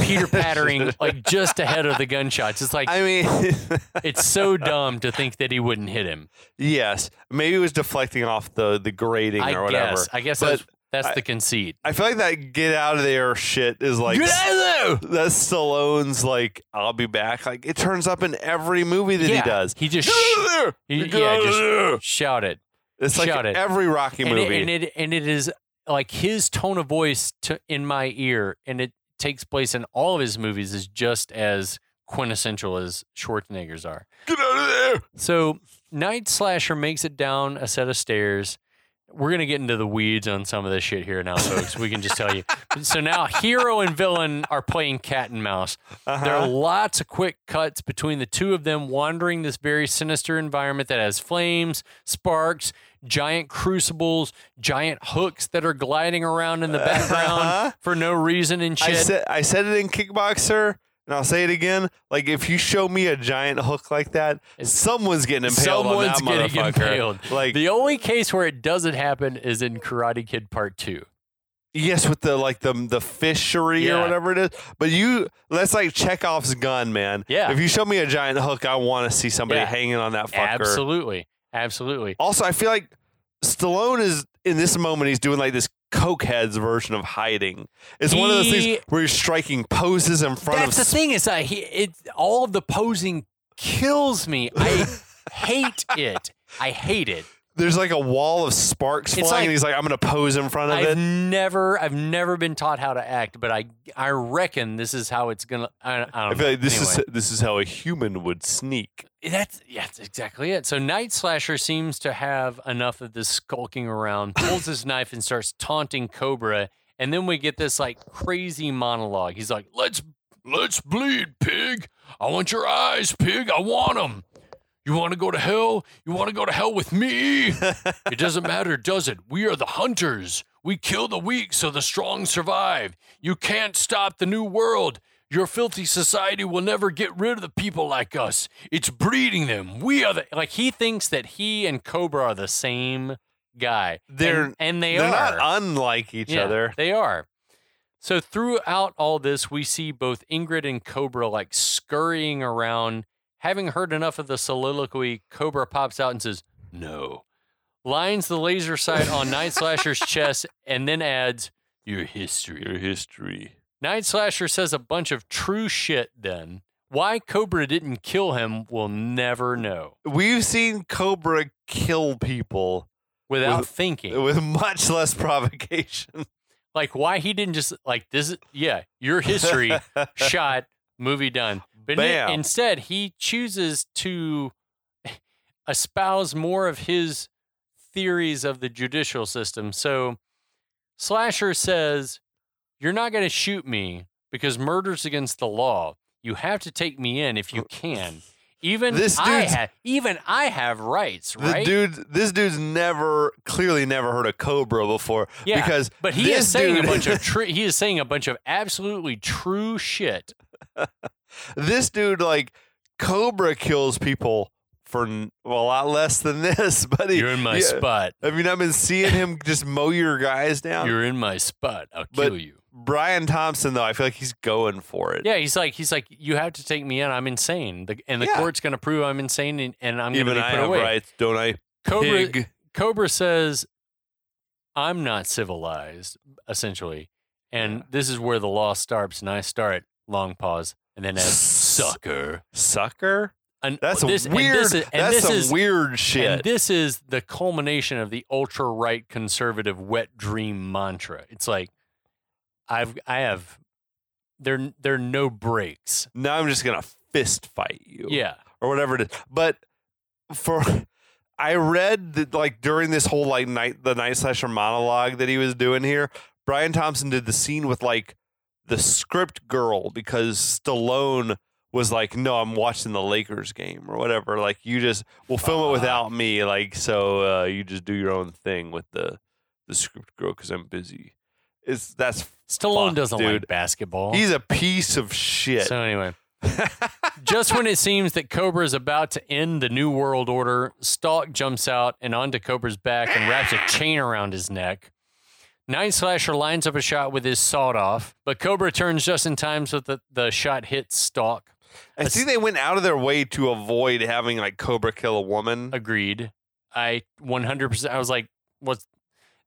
Peter (laughs) pattering like just ahead of the gunshots. It's like I mean, (laughs) it's so dumb to think that he wouldn't hit him. yes. Maybe it was deflecting off the the grating I or whatever. guess. I guess But that's that's I- the conceit. I feel like that get out of there shit is like Get out of there! that's Stallone's like I'll be back. Like it turns up in every movie that Yeah, he does. He just Get sh- out of there! he- Get yeah, out of there! shout it. It's like shout it. every Rocky and it, movie. and it and it is like his tone of voice to, in my ear, and it takes place in all of his movies is just as quintessential as Schwarzenegger's are. Get out of there! So Night Slasher makes it down a set of stairs. We're gonna get into the weeds on some of this shit here now, folks. We can just tell you. So now, hero and villain are playing cat and mouse. There are Uh-huh. lots of quick cuts between the two of them wandering this very sinister environment that has flames, sparks, giant crucibles, giant hooks that are gliding around in the background Uh-huh. for no reason and I shit. said I said it in Kickboxer, and I'll say it again. Like if you show me a giant hook like that, It's- someone's getting impaled Someone's on that getting motherfucker. impaled. Like the only case where it doesn't happen is in Karate Kid Part Two. yes, with the like the the fishery or whatever it is. But you that's like Chekhov's gun, man. Yeah. If you show me a giant hook, I want to see somebody Yeah. hanging on that fucker. Absolutely, absolutely. Also, I feel like Stallone is in this moment. He's doing like this cokeheads version of hiding. It's one of those things where he's striking poses in front That's of That's the thing is that he it all of the posing kills me. I (laughs) hate it. I hate it. There's like a wall of sparks It's flying, like- and he's like, "I'm gonna pose in front of I've it." never I've never been taught how to act, but I I reckon this is how it's gonna. I, I don't I know. feel like this Anyway. is this is how a human would sneak. That's yeah, that's exactly it. So Night Slasher seems to have enough of this skulking around, pulls his knife and starts taunting Cobra, and then we get this like crazy monologue. He's like, "Let's let's bleed, pig. I want your eyes, pig. I want them. You want to go to hell? You want to go to hell with me? (laughs) it doesn't matter, does it? We are the hunters. We kill the weak so the strong survive. You can't stop the new world. Your filthy society will never get rid of the people like us. It's breeding them. We are the like he thinks that he and Cobra are the same guy. They're- and, and they They're are. not unlike each Yeah, other. They are. So throughout all this, we see both Ingrid and Cobra like scurrying around. Having heard enough of the soliloquy, Cobra pops out and says, No. Lines the laser sight on Night (laughs) Slasher's chest and then adds, Your history. Your history. Night Slasher says a bunch of true shit then. Why Cobra didn't kill him, we'll never know We've seen Cobra kill people without With- thinking. with much less provocation. like, why he didn't just, like, this, is- yeah, your history (laughs) shot, movie done. But Bam. instead, he chooses to (laughs) espouse more of his theories of the judicial system. So Slasher says, You're not going to shoot me because murder's against the law. You have to take me in if you can. Even This I dude's- ha- even I have rights, right? dude, this dude's never clearly never heard of Cobra before. Yeah, because but he is saying dude, a bunch of (laughs) tr- he is saying a bunch of absolutely true shit. (laughs) this dude like Cobra kills people for well, a lot less than (laughs) this, buddy. You're in my Yeah. spot. mean, I've been seeing him just mow your guys down? You're in my spot. I'll But- kill you. Brian Thompson, though, I feel like he's going for it. Yeah, he's like he's like you have to take me in. I'm insane, the, and the Yeah. court's going to prove I'm insane, and, and I'm going to be I put have away. rights, don't I? Cobra Pig. Cobra says, "I'm not civilized," essentially, and this is where the law starts. And I start long pause, and then as sucker. Sucker? And That's this, and weird. this is, and That's this some is, weird shit. And this is the culmination of the ultra right conservative wet dream mantra. It's like I've I have there there are no breaks. now I'm just gonna fist fight you. Yeah. or whatever it is. But for (laughs) I read that like during this whole like night the night slasher monologue that he was doing here, Brian Thompson did the scene with like the script girl because Stallone was like, "No, I'm watching the Lakers game or whatever. Like you just we'll film it without me. Like so uh, you just do your own thing with the the script girl because I'm busy." It's that's Stallone Fuck, doesn't like basketball. he's a piece of shit. So anyway, (laughs) just when it seems that Cobra is about to end the New World Order, Stalk jumps out and onto Cobra's back and wraps a chain around his neck. Night Slasher lines up a shot with his sawed off, but Cobra turns just in time so that the shot hits Stalk. I see they went out of their way to avoid having like Cobra kill a woman. Agreed. I 100%. I was like, what?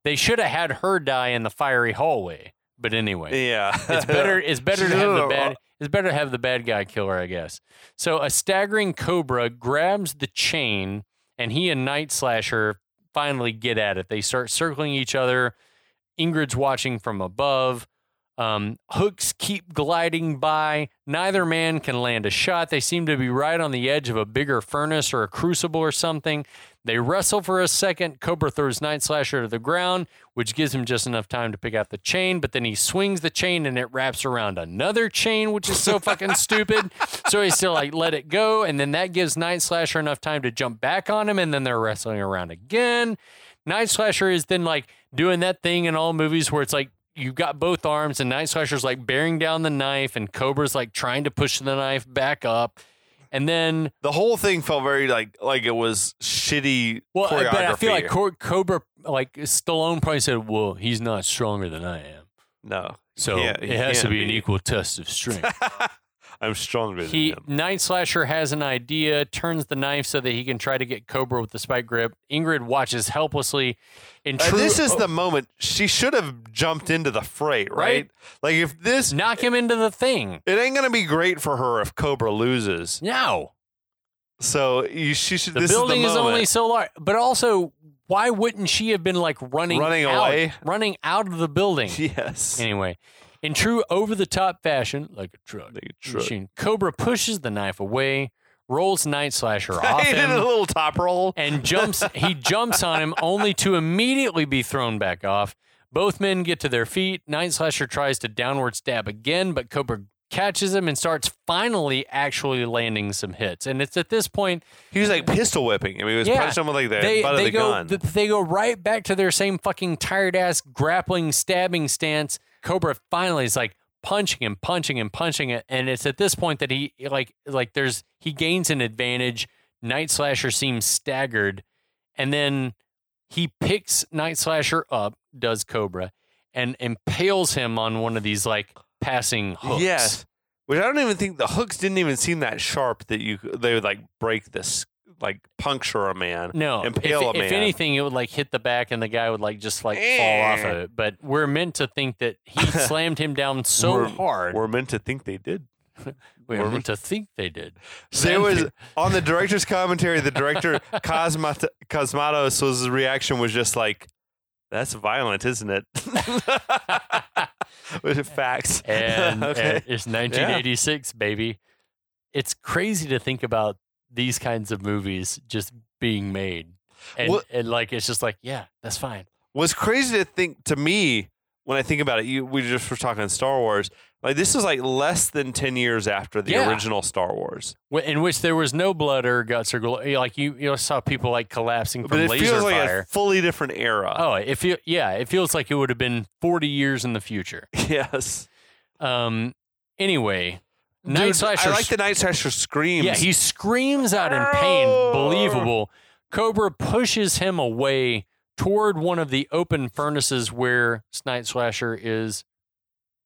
They should have had her die in the fiery hallway. But anyway. Yeah, it's better (laughs) it's better to have the bad it's better to have the bad guy kill her, I guess. So a staggering cobra grabs the chain and he and Night Slasher finally get at it. They start circling each other. Ingrid's watching from above. Um, hooks keep gliding by. Neither man can land a shot. They seem to be right on the edge of a bigger furnace or a crucible or something. They wrestle for a second. Cobra throws Night Slasher to the ground, which gives him just enough time to pick out the chain, but then he swings the chain and it wraps around another chain, which is so fucking (laughs) stupid. So he's still like, let it go. And then that gives Night Slasher enough time to jump back on him, and then they're wrestling around again. Night Slasher is then like doing that thing in all movies where it's like you've got both arms and Night Slasher's like bearing down the knife and Cobra's like trying to push the knife back up. And then, The whole thing felt very like like it was shitty well, but I feel like Co- Cobra, like Stallone probably said, well, he's not stronger than I am. no, So can't- it has to can't be, an equal test of strength. (laughs) I'm stronger than he him. Night Slasher has an idea, turns the knife so that he can try to get Cobra with the spike grip. Ingrid watches helplessly. In Uh, this is oh, the moment she should have jumped into the fray, right? Right. Like if this, knock him into the thing. it ain't gonna be great for her if Cobra loses. No. So you, she should. The this building is, is, only so large, but also, why wouldn't she have been like running, Running out- away? running out of the building? (laughs) Yes. Anyway, in true over the top fashion, like a truck, Like a truck. machine, Cobra pushes the knife away, rolls Night Slasher (laughs) off he did a little top roll. and jumps. (laughs) he jumps on him, only to immediately be thrown back off. Both men get to their feet. Night Slasher tries to downward stab again, but Cobra catches him and starts finally actually landing some hits. And it's at this point He was like pistol whipping. I mean, he was Yeah. punching him with like the they, butt they of the go gun. th- they go right back to their same fucking tired ass grappling stabbing stance. Cobra finally is like punching and punching and punching it, and it's at this point that he like like there's he gains an advantage. Night Slasher seems staggered, and then he picks Night Slasher up, does Cobra, and impales him on one of these like passing hooks. Yes. Which I don't even think the hooks didn't even seem that sharp that you they would like break this like puncture a man. No, Impale if, a if anything, it would like hit the back, and the guy would like just like fall off of eh. it. But we're meant to think that he (laughs) slammed him down so We're- hard. We're meant to think they did. (laughs) we're we're- meant to think they did. There Slammed was on the director's (laughs) commentary, the director Cosmat- Cosmatos was reaction was just like, "That's violent, isn't it?" With facts. and, okay. and it's 1986, baby. It's crazy to think about these kinds of movies just being made, and, Well- and like it's just like, yeah, that's fine. was crazy to think to me when I think about it. You we just were talking Star Wars. Like this is like less than ten years after the Yeah. original Star Wars, In which there was no blood or guts or gl- like you you saw people like collapsing but from it laser feels like fire. a fully different era. Oh, it feel yeah, it feels like it would have been 40 years in the future. (laughs) yes, Um anyway, Night Slasher I like the Night Slasher screams. Yeah, he screams out in pain. Believable. Cobra pushes him away toward one of the open furnaces where Night Slasher is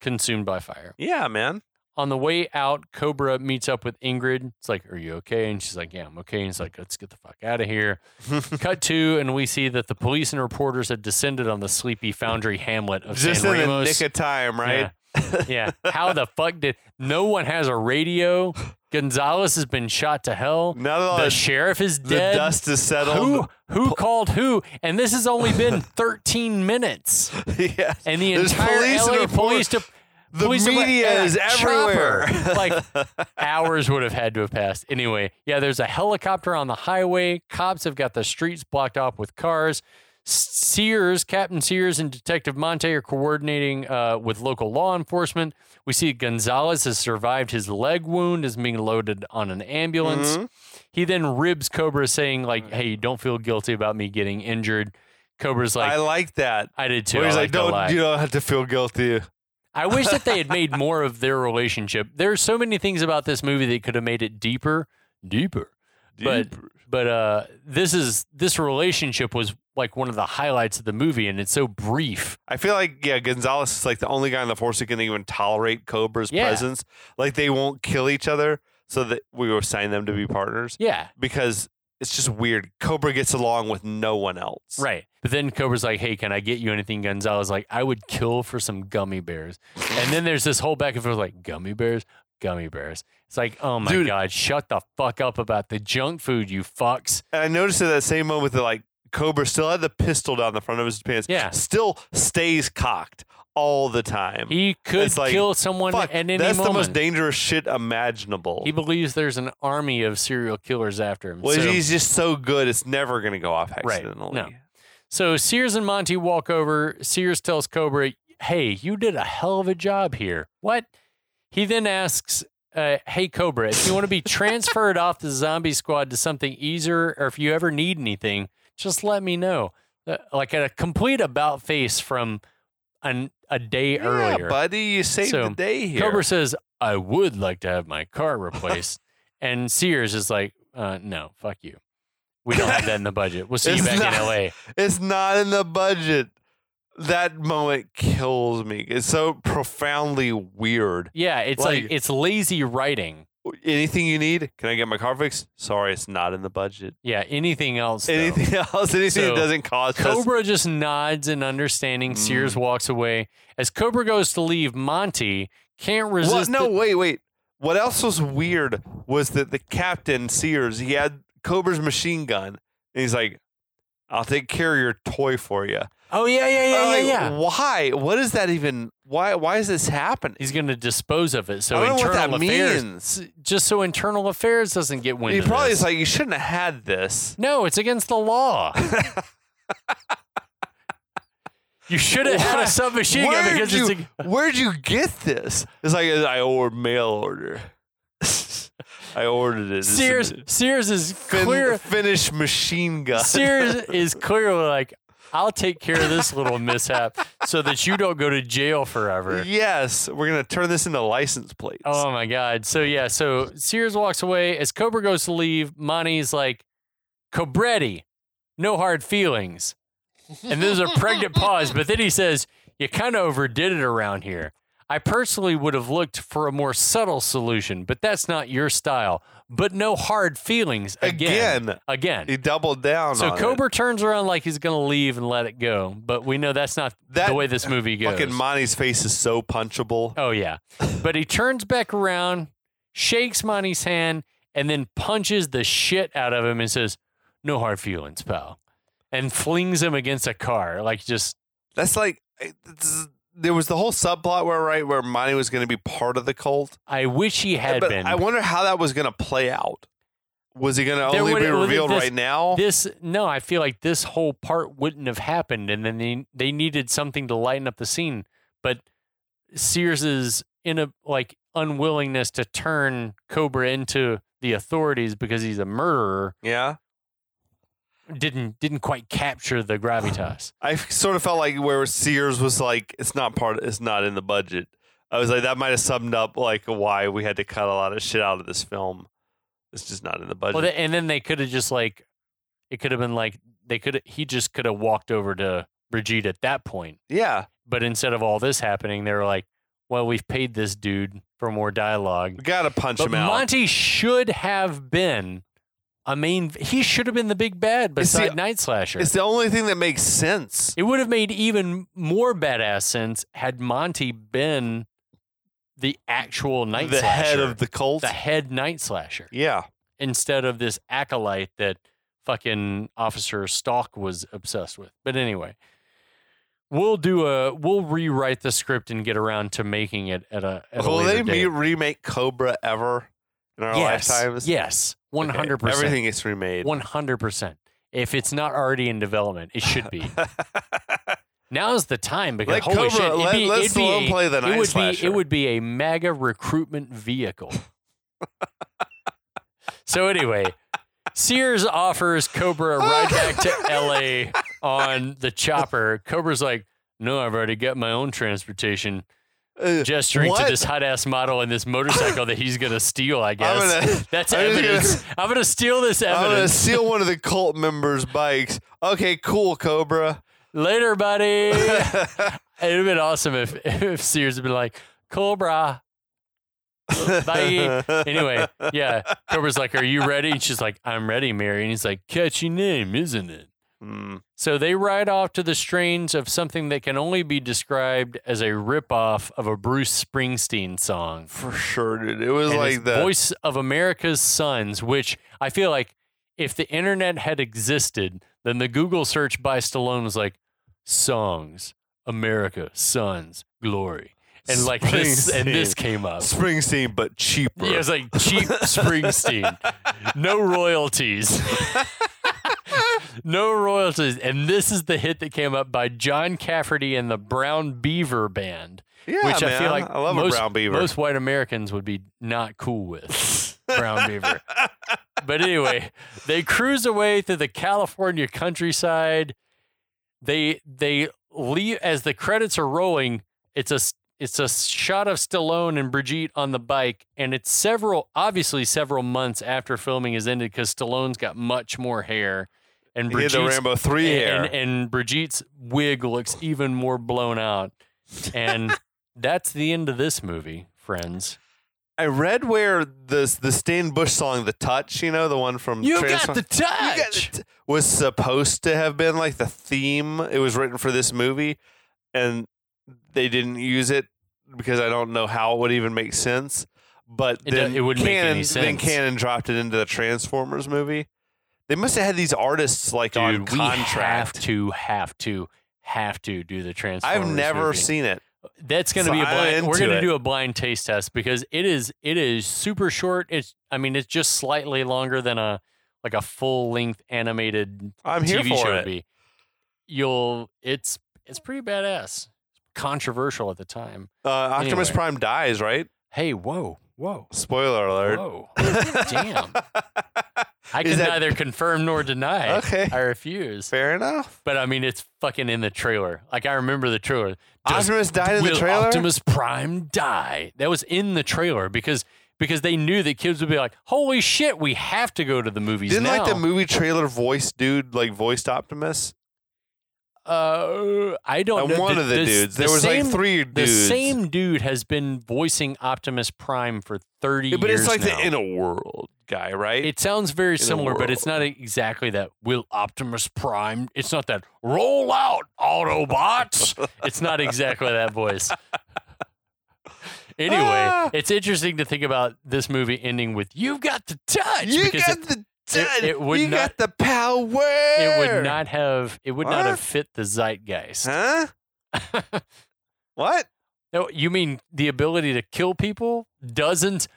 consumed by fire. yeah, man. On the way out, Cobra meets up with Ingrid. It's like, Are you okay? And she's like, Yeah, I'm okay. And he's like, Let's get the fuck out of here. (laughs) Cut to, and we see that the police and reporters have descended on the sleepy foundry hamlet of Just San in the Ramos. nick of time, right? Yeah. How the fuck did no one has a radio? Gonzalez has been shot to hell. Now that all The sheriff is dead. the dust is settled. who who called who? And this has only been 13 minutes. (laughs) yes. And the There's entire police LA police de- the police media is everywhere. (laughs) like (laughs) hours would have had to have passed. Anyway, yeah, there's a helicopter on the highway. Cops have got the streets blocked off with cars. Sears, Captain Sears, and Detective Monte are coordinating uh, with local law enforcement. We see Gonzalez has survived his leg wound, is being loaded on an ambulance. Mhm. He then ribs Cobra, saying like, "Hey, don't feel guilty about me getting injured." Cobra's like, I "I, like that. I did too." Where he's I like, don't you don't have to feel guilty. I wish that they had (laughs) made more of their relationship. There's so many things about this movie that could have made it deeper, deeper. But but uh this is this relationship was like one of the highlights of the movie and it's so brief. I feel like yeah, Gonzalez is like the only guy in the force who can even tolerate Cobra's Yeah. presence. Like they won't kill each other, so that we will assign them to be partners Yeah. because it's just weird. Cobra gets along with no one else. Right. But then Cobra's like, hey, can I get you anything? Gonzalez like, I would kill for some gummy bears. And then there's this whole back and forth like, gummy bears? Gummy bears. It's like, oh my Dude. God, shut the fuck up about the junk food, you fucks. And I noticed at that same moment that like Cobra still had the pistol down the front of his pants. Yeah. Still stays cocked all the time. He could like, kill someone Fuck, at any that's moment. the most dangerous shit imaginable. he believes there's an army of serial killers after him. well, so, he's just so good, it's never going to go off Right. accidentally. No. so Sears and Monte walk over. Sears tells Cobra, "Hey, you did a hell of a job here." What? He then asks, uh, "Hey, Cobra, if you want to be (laughs) transferred off the zombie squad to something easier, or if you ever need anything, just let me know." Uh, like a complete about face from an, a day Yeah, earlier. buddy, you saved So, the day here. Cobra says, I would like to have my car (laughs) replaced. and Sears is like, uh, no, fuck you. We don't have that in the budget. We'll (laughs) see you back not- in LA. It's not in the budget. That moment kills me. It's so profoundly weird. Yeah, it's like, Like- it's lazy writing. Anything you need? Can I get my car fixed? Sorry, it's not in the budget. Yeah, anything else. though. Anything (laughs) else? Anything So, that doesn't cost us? Cobra just nods in understanding. Sears Mm. walks away. As Cobra goes to leave, Monte can't resist. No, the- wait, wait. What else was weird was that the captain Sears he had Cobra's machine gun, and he's like, "I'll take care of your toy for you." Oh, yeah, yeah, yeah, yeah, like, yeah. Why? What is that even? Why? Why is this happening? He's going to dispose of it. So I don't know what internal that affairs, means. just so internal affairs doesn't get wind He probably this. is like, "You shouldn't have had this." No, it's against the law. (laughs) you should have had a submachine gun Where'd because you, it's a, where'd you get this? It's like I ordered mail order. (laughs) I ordered it. Sears. Sears is fin- clear. Finnish machine gun. Sears (laughs) is clearly like, I'll take care of this little mishap so that you don't go to jail forever. Yes, we're gonna turn this into license plates. Oh my god. So yeah, so Sears walks away as Cobra goes to leave. Monte's like, Cobretti, no hard feelings. And there's a pregnant pause, but then he says, You kind of overdid it around here. I personally would have looked for a more subtle solution, but that's not your style. But no hard feelings again. Again. Again. he doubled down. so Cobra turns around like he's going to leave and let it go, but we know that's not That- the way this movie goes. Fucking Monte's face is so punchable. Oh yeah. But he turns back around, shakes Monte's hand, and then punches the shit out of him and says, No hard feelings, pal. And flings him against a car. Like just That's like there was the whole subplot where right where Monte was going to be part of the cult. I wish he had but been. I wonder how that was going to play out. Was he going to only would- be revealed this- right now? this no, I feel like this whole part wouldn't have happened and then they they needed something to lighten up the scene. But Sears's in a like unwillingness to turn Cobra into the authorities because he's a murderer yeah. Didn't didn't quite capture the gravitas. (sighs) I sort of felt like where Sears was like, it's not part, it's not in the budget. I was like, that might have summed up like why we had to cut a lot of shit out of this film. It's just not in the budget. Well, they, and then they could have just like, it could have been like they could. He just could have walked over to Brigitte at that point. yeah, But instead of all this happening, they were like, "Well, we've paid this dude for more dialogue. we gotta punch But him out. Monte should have been a main. He should have been the big bad It's the- beside Night Slasher. it's the only thing that makes sense. It would have made even more badass sense had Monte been the actual Night the Slasher, head of the cult. the head Night Slasher. yeah, instead of this acolyte that fucking Officer Stalk was obsessed with. But anyway, we'll do a we'll rewrite the script and get around to making it at a. At a will they date. remake Cobra ever in our yes, lifetimes? yes, one Okay, hundred percent, Everything is remade. one hundred percent. If it's not already in development, it should be. (laughs) Now's the time because Let holy Cobra- shit, it'd let- be, let it'd be a- play the it Night would Slasher. be it would be a mega recruitment vehicle. (laughs) so anyway, Sears offers Cobra a ride back to LA on the chopper. Cobra's like, "No, I've already got my own transportation." Uh, Gesturing what? to this hot ass model and this motorcycle that he's gonna steal. I (laughs) I'm guess gonna- (laughs) that's (laughs) I'm just gonna- evidence. I'm gonna steal this evidence. I'm gonna steal one of the cult members' bikes. Okay, cool, Cobra. Later, buddy. It'd have been awesome if, if Sears had been like, Cobra. Bye. Anyway, yeah. Cobra's like, Are you ready? And she's like, I'm ready, Mary. And he's like, Catchy name, isn't it? Hmm. So they ride off to the strains of something that can only be described as a ripoff of a Bruce Springsteen song. For sure, dude. It was And like the Voice of America's Sons, which I feel like if the internet had existed, Then the Google search by Stallone was like songs, America, Sons, Glory. And like this and this came up. Springsteen, but cheaper. Yeah, it was like cheap (laughs) Springsteen. No royalties. (laughs) no royalties. And this is the hit that came up by John Cafferty and the Brown Beaver Band. yeah, which I man. feel like I love most, a brown beaver. most white Americans would be not cool with (laughs) Brown Beaver. But anyway, they cruise away through the California countryside. They they leave as the credits are rolling. It's a it's a shot of Stallone and Brigitte on the bike, and it's several obviously several months after filming is ended because Stallone's got much more hair, and he the Rambo three hair. and, and Brigitte's wig looks even more blown out. And (laughs) that's the end of this movie, friends. I read where the the Stan Bush song, "The Touch," you know, the one from You got the touch. Got the t- was supposed to have been like the theme. It was written for this movie, and they didn't use it because I don't know how it would even make sense. But It then it Cannon, any Then sense. Cannon dropped it into the Transformers movie. They must have had these artists like on Dude, we have contract. to, have to, have to do the Transformers. I've never movie. seen it. That's going to so be a blind. We're going to do a blind taste test because it is it is super short. It's I mean it's just slightly longer than a like a full length animated I'm here TV for show it. would be. You'll it's it's pretty badass. Controversial at the time. Uh, Optimus Anyway. Prime dies, right? Hey, whoa, whoa, Spoiler alert. whoa! Damn. (laughs) I can that- neither confirm nor deny. Okay. I refuse. Fair enough. But I mean, it's fucking in the trailer. Like I remember the trailer. Does- Optimus died in the trailer. Optimus Prime die? That was in the trailer because because they knew that kids would be like, "Holy shit, we have to go to the movies now. Didn't now." like the movie trailer voice dude like voiced Optimus? Uh, I don't Uh, know. one of the dudes. There was, like, three dudes. The same dude has been voicing Optimus Prime for thirty Yeah, but it's like now. the in a world guy, right? It sounds very similar, but it's not exactly that. Will Optimus Prime? It's not that. Roll out, Autobots. (laughs) it's not exactly that voice. Anyway, Ah. it's interesting to think about this movie ending with "You've got the touch." you because got it, the it- it would you not- got the power. it would not have it would not have fit the zeitgeist. Huh? (laughs) what? No, you mean the ability to kill people doesn't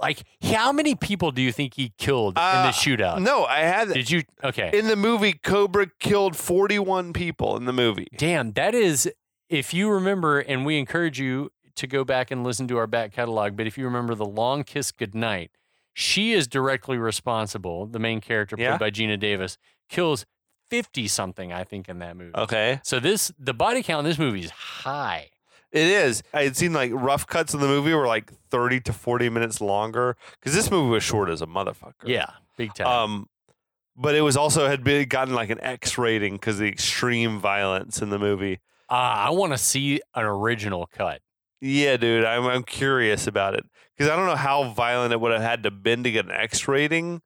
like how many people do you think he killed in Uh, the shootout? No, I had Did you okay. in the movie Cobra killed 41 people in the movie. Damn, that is if you remember, and we encourage you to go back and listen to our back catalog, but if you remember the long kiss goodnight, she is directly responsible, the main character played Yeah. by Geena Davis, kills 50 something, I think, in that movie. Okay. So this the body count in this movie is high. It is. I had seen like rough cuts in the movie were like 30 to 40 minutes longer because this movie was short as a motherfucker. Yeah, big time. Um, but it was also had been gotten like an X rating because the extreme violence in the movie. Uh, I want to see an original cut. Yeah, dude, I'm I'm curious about it because I don't know how violent it would have had to been to get an X rating.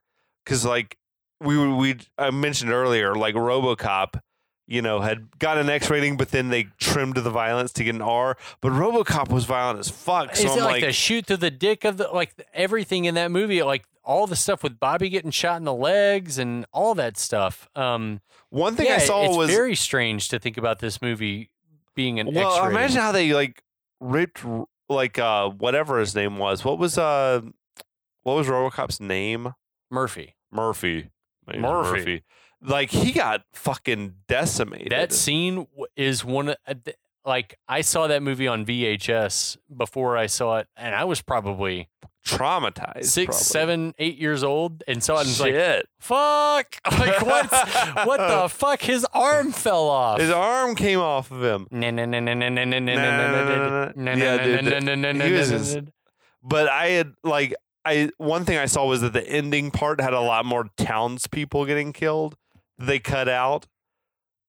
Because like we we I mentioned earlier, like RoboCop, you know, had got an X rating, but then they trimmed the violence to get an R. But RoboCop was violent as fuck. So Is I'm it like, like, the shoot through the dick of the like everything in that movie, like all the stuff with Bobby getting shot in the legs and all that stuff. Um, one thing yeah, I saw it's was very strange to think about this movie being an well, X-rated. imagine how they like ripped like uh whatever his name was. What was uh what was RoboCop's name? Murphy. Murphy. Murphy. Murphy. Like he got fucking decimated. That scene is one of uh, like I saw that movie on VHS before I saw it, and I was probably traumatized. six, probably. seven, eight years old, and saw it and was like, Shit. "Fuck! Like what? what the fuck? His arm fell off." His arm came off of him. Yeah, But I had like I one thing I saw was that the ending part had a lot more townspeople getting killed. They cut out.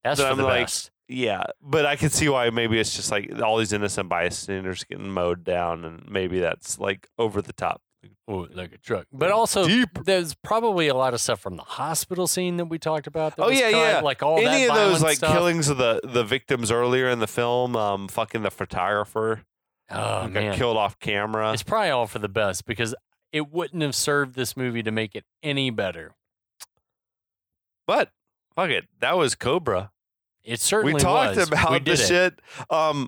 That's for I'm the like, best. Yeah, but I can see why maybe it's just like all these innocent bystanders getting mowed down, and maybe that's like over the top. Ooh, like a truck. But also, Deep. there's probably a lot of stuff from the hospital scene that we talked about. That Oh, was yeah, cut, yeah. Like all Any that of those like stuff. killings of the the victims earlier in the film, um, fucking the photographer Oh who man, got killed off camera. it's probably all for the best because it wouldn't have served this movie to make it any better. But fuck it, that was Cobra. It certainly we talked was. about we the it. shit. Um,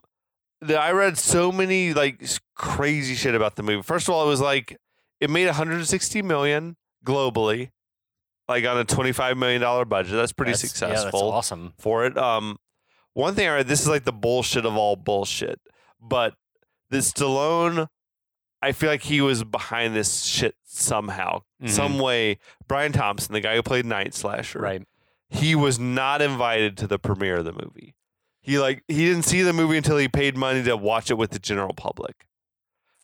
that I read so many like crazy shit about the movie. First of all, it was like it made 160 million globally, like on a 25 million dollar budget. That's pretty That's- successful Yeah, that's awesome. for it. Um, one thing I read, this is like the bullshit of all bullshit, but this Stallone, I feel like he was behind this shit somehow, Mhm. some way. Brian Thompson, the guy who played Night Slasher, Right. he was not invited to the premiere of the movie. He like he didn't see the movie until he paid money to watch it with the general public.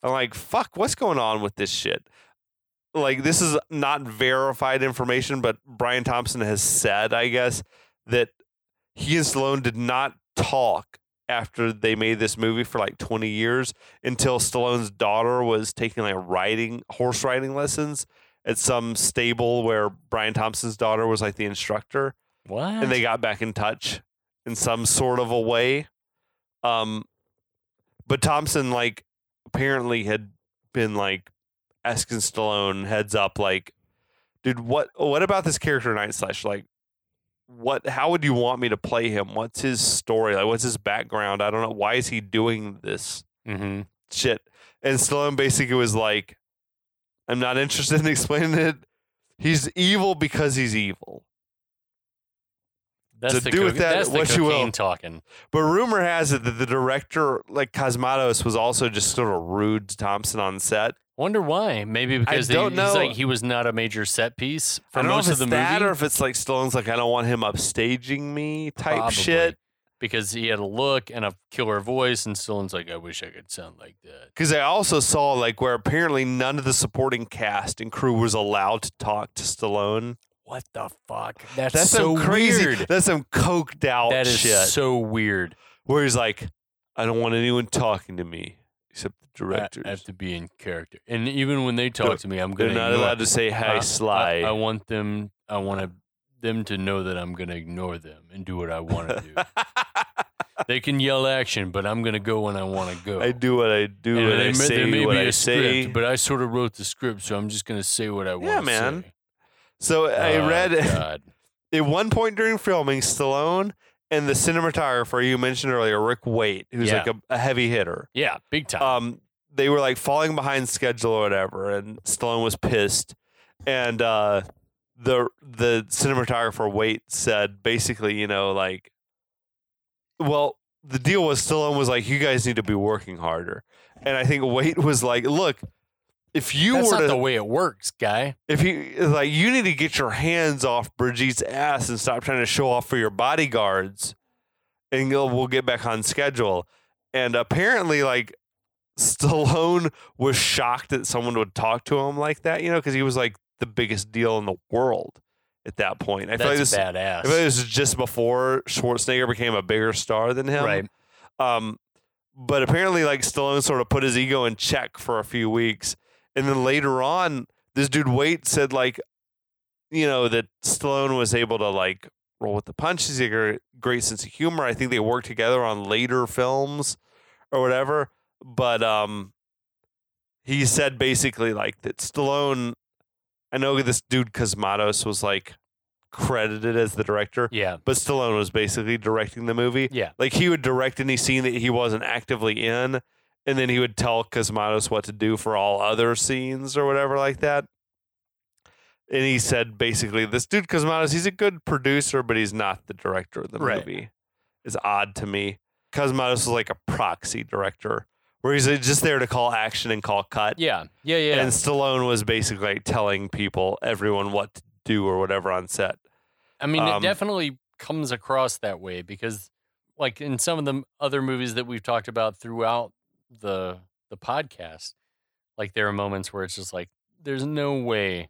I'm like, fuck, what's going on with this shit? Like this is not verified information, but Brian Thompson has said, I guess, that he and Stallone did not talk after they made this movie for like 20 years until Stallone's daughter was taking like riding horse riding lessons at some stable where Brian Thompson's daughter was like the instructor What? and they got back in touch in some sort of a way. Um, but Thompson like apparently had been like asking Stallone heads up, like, dude, what what about this character Night Slash? Like, what? How would you want me to play him? What's his story? Like, what's his background? I don't know. Why is he doing this hmm shit? And Stallone basically was like, I'm not interested in (laughs) explaining it. He's evil because he's evil. That's To do with that what you will. talking. But rumor has it that the director, like Cosmatos, was also just sort of rude to Thompson on set. Wonder why? Maybe because he, don't know. like he was not a major set piece for I don't know most if of it's the that movie. or if it's like Stallone's like, I don't want him upstaging me type Probably. shit. because he had a look and a killer voice, and Stallone's like, I wish I could sound like that. Because I also saw like where apparently none of the supporting cast and crew was allowed to talk to Stallone. What the fuck? That's, That's so some crazy. weird. That's some coked out That is shit. so weird. where he's like, I don't want anyone talking to me except the I- directors. I have to be in character, and even when they talk Look, to me, I'm They're gonna. not ignore- allowed to say hi, Uh, Sly. I, I want them. I want to, them to know that I'm gonna ignore them and do what I want to do. (laughs) they can yell action, but I'm gonna go when I want to go. I do what I do And and I may- say what be I a say. script, but I sort of wrote the script, so I'm just gonna say what I want. To do. Yeah, man. So I Oh, read (laughs) God. at one point during filming, Stallone and the cinematographer you mentioned earlier, Rick Waite, who's Yeah. like a, a heavy hitter. Yeah, big time. Um, they were like falling behind schedule or whatever, and Stallone was pissed. And uh, the the cinematographer Waite said basically, you know, like, well, the deal was Stallone was like, you guys need to be working harder, and I think Waite was like, look. If you That's were not to the way it works, guy. if you like you need to get your hands off Brigitte's ass and stop trying to show off for your bodyguards and you'll, we'll get back on schedule and apparently like Stallone was shocked that someone would talk to him like that you know because he was like the biggest deal in the world at that point I feel like this badass. I feel like this is just before Schwarzenegger became a bigger star than him right. um, but apparently, like Stallone sort of put his ego in check for a few weeks, and then later on, this dude Waite said like, you know, that Stallone was able to like roll with the punches. He had a great sense of humor. I think they worked together on later films or whatever. But um, he said basically like that Stallone. I know this dude Cosmatos was like credited as the director, Yeah. but Stallone was basically directing the movie. Yeah. Like he would direct any scene that he wasn't actively in, and then he would tell Cosmatos what to do for all other scenes or whatever like that. And he said basically, this dude Cosmatos, he's a good producer, but he's not the director of the Right. movie. It's odd to me. Cosmatos is like a proxy director, where he's uh, just there to call action and call cut. Yeah. Yeah. Yeah. And Stallone was basically like telling people, everyone, what to do or whatever on set. I mean, Um, it definitely comes across that way because, like in some of the other movies that we've talked about throughout the the podcast, like there are moments where it's just like, there's no way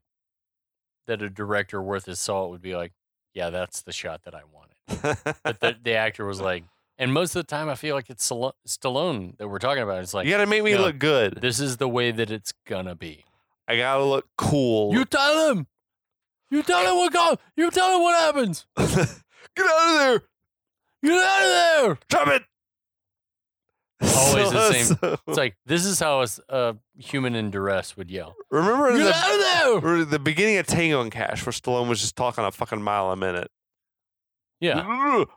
that a director worth his salt would be like, yeah, that's the shot that I wanted. But the, the actor was like, and most of the time, I feel like it's Stallone- Stallone that we're talking about. It's like, you got to make me look good. this is the way that it's gonna be. I got to look cool. You tell him. You tell him what go. You tell him what happens. (laughs) Get out of there! Get out of there. Drop it! Always the same. so- It's like this is how a s- a human in duress would yell. remember in the, out of there! the beginning of Tango and Cash, where Stallone was just talking a fucking mile a minute. Yeah.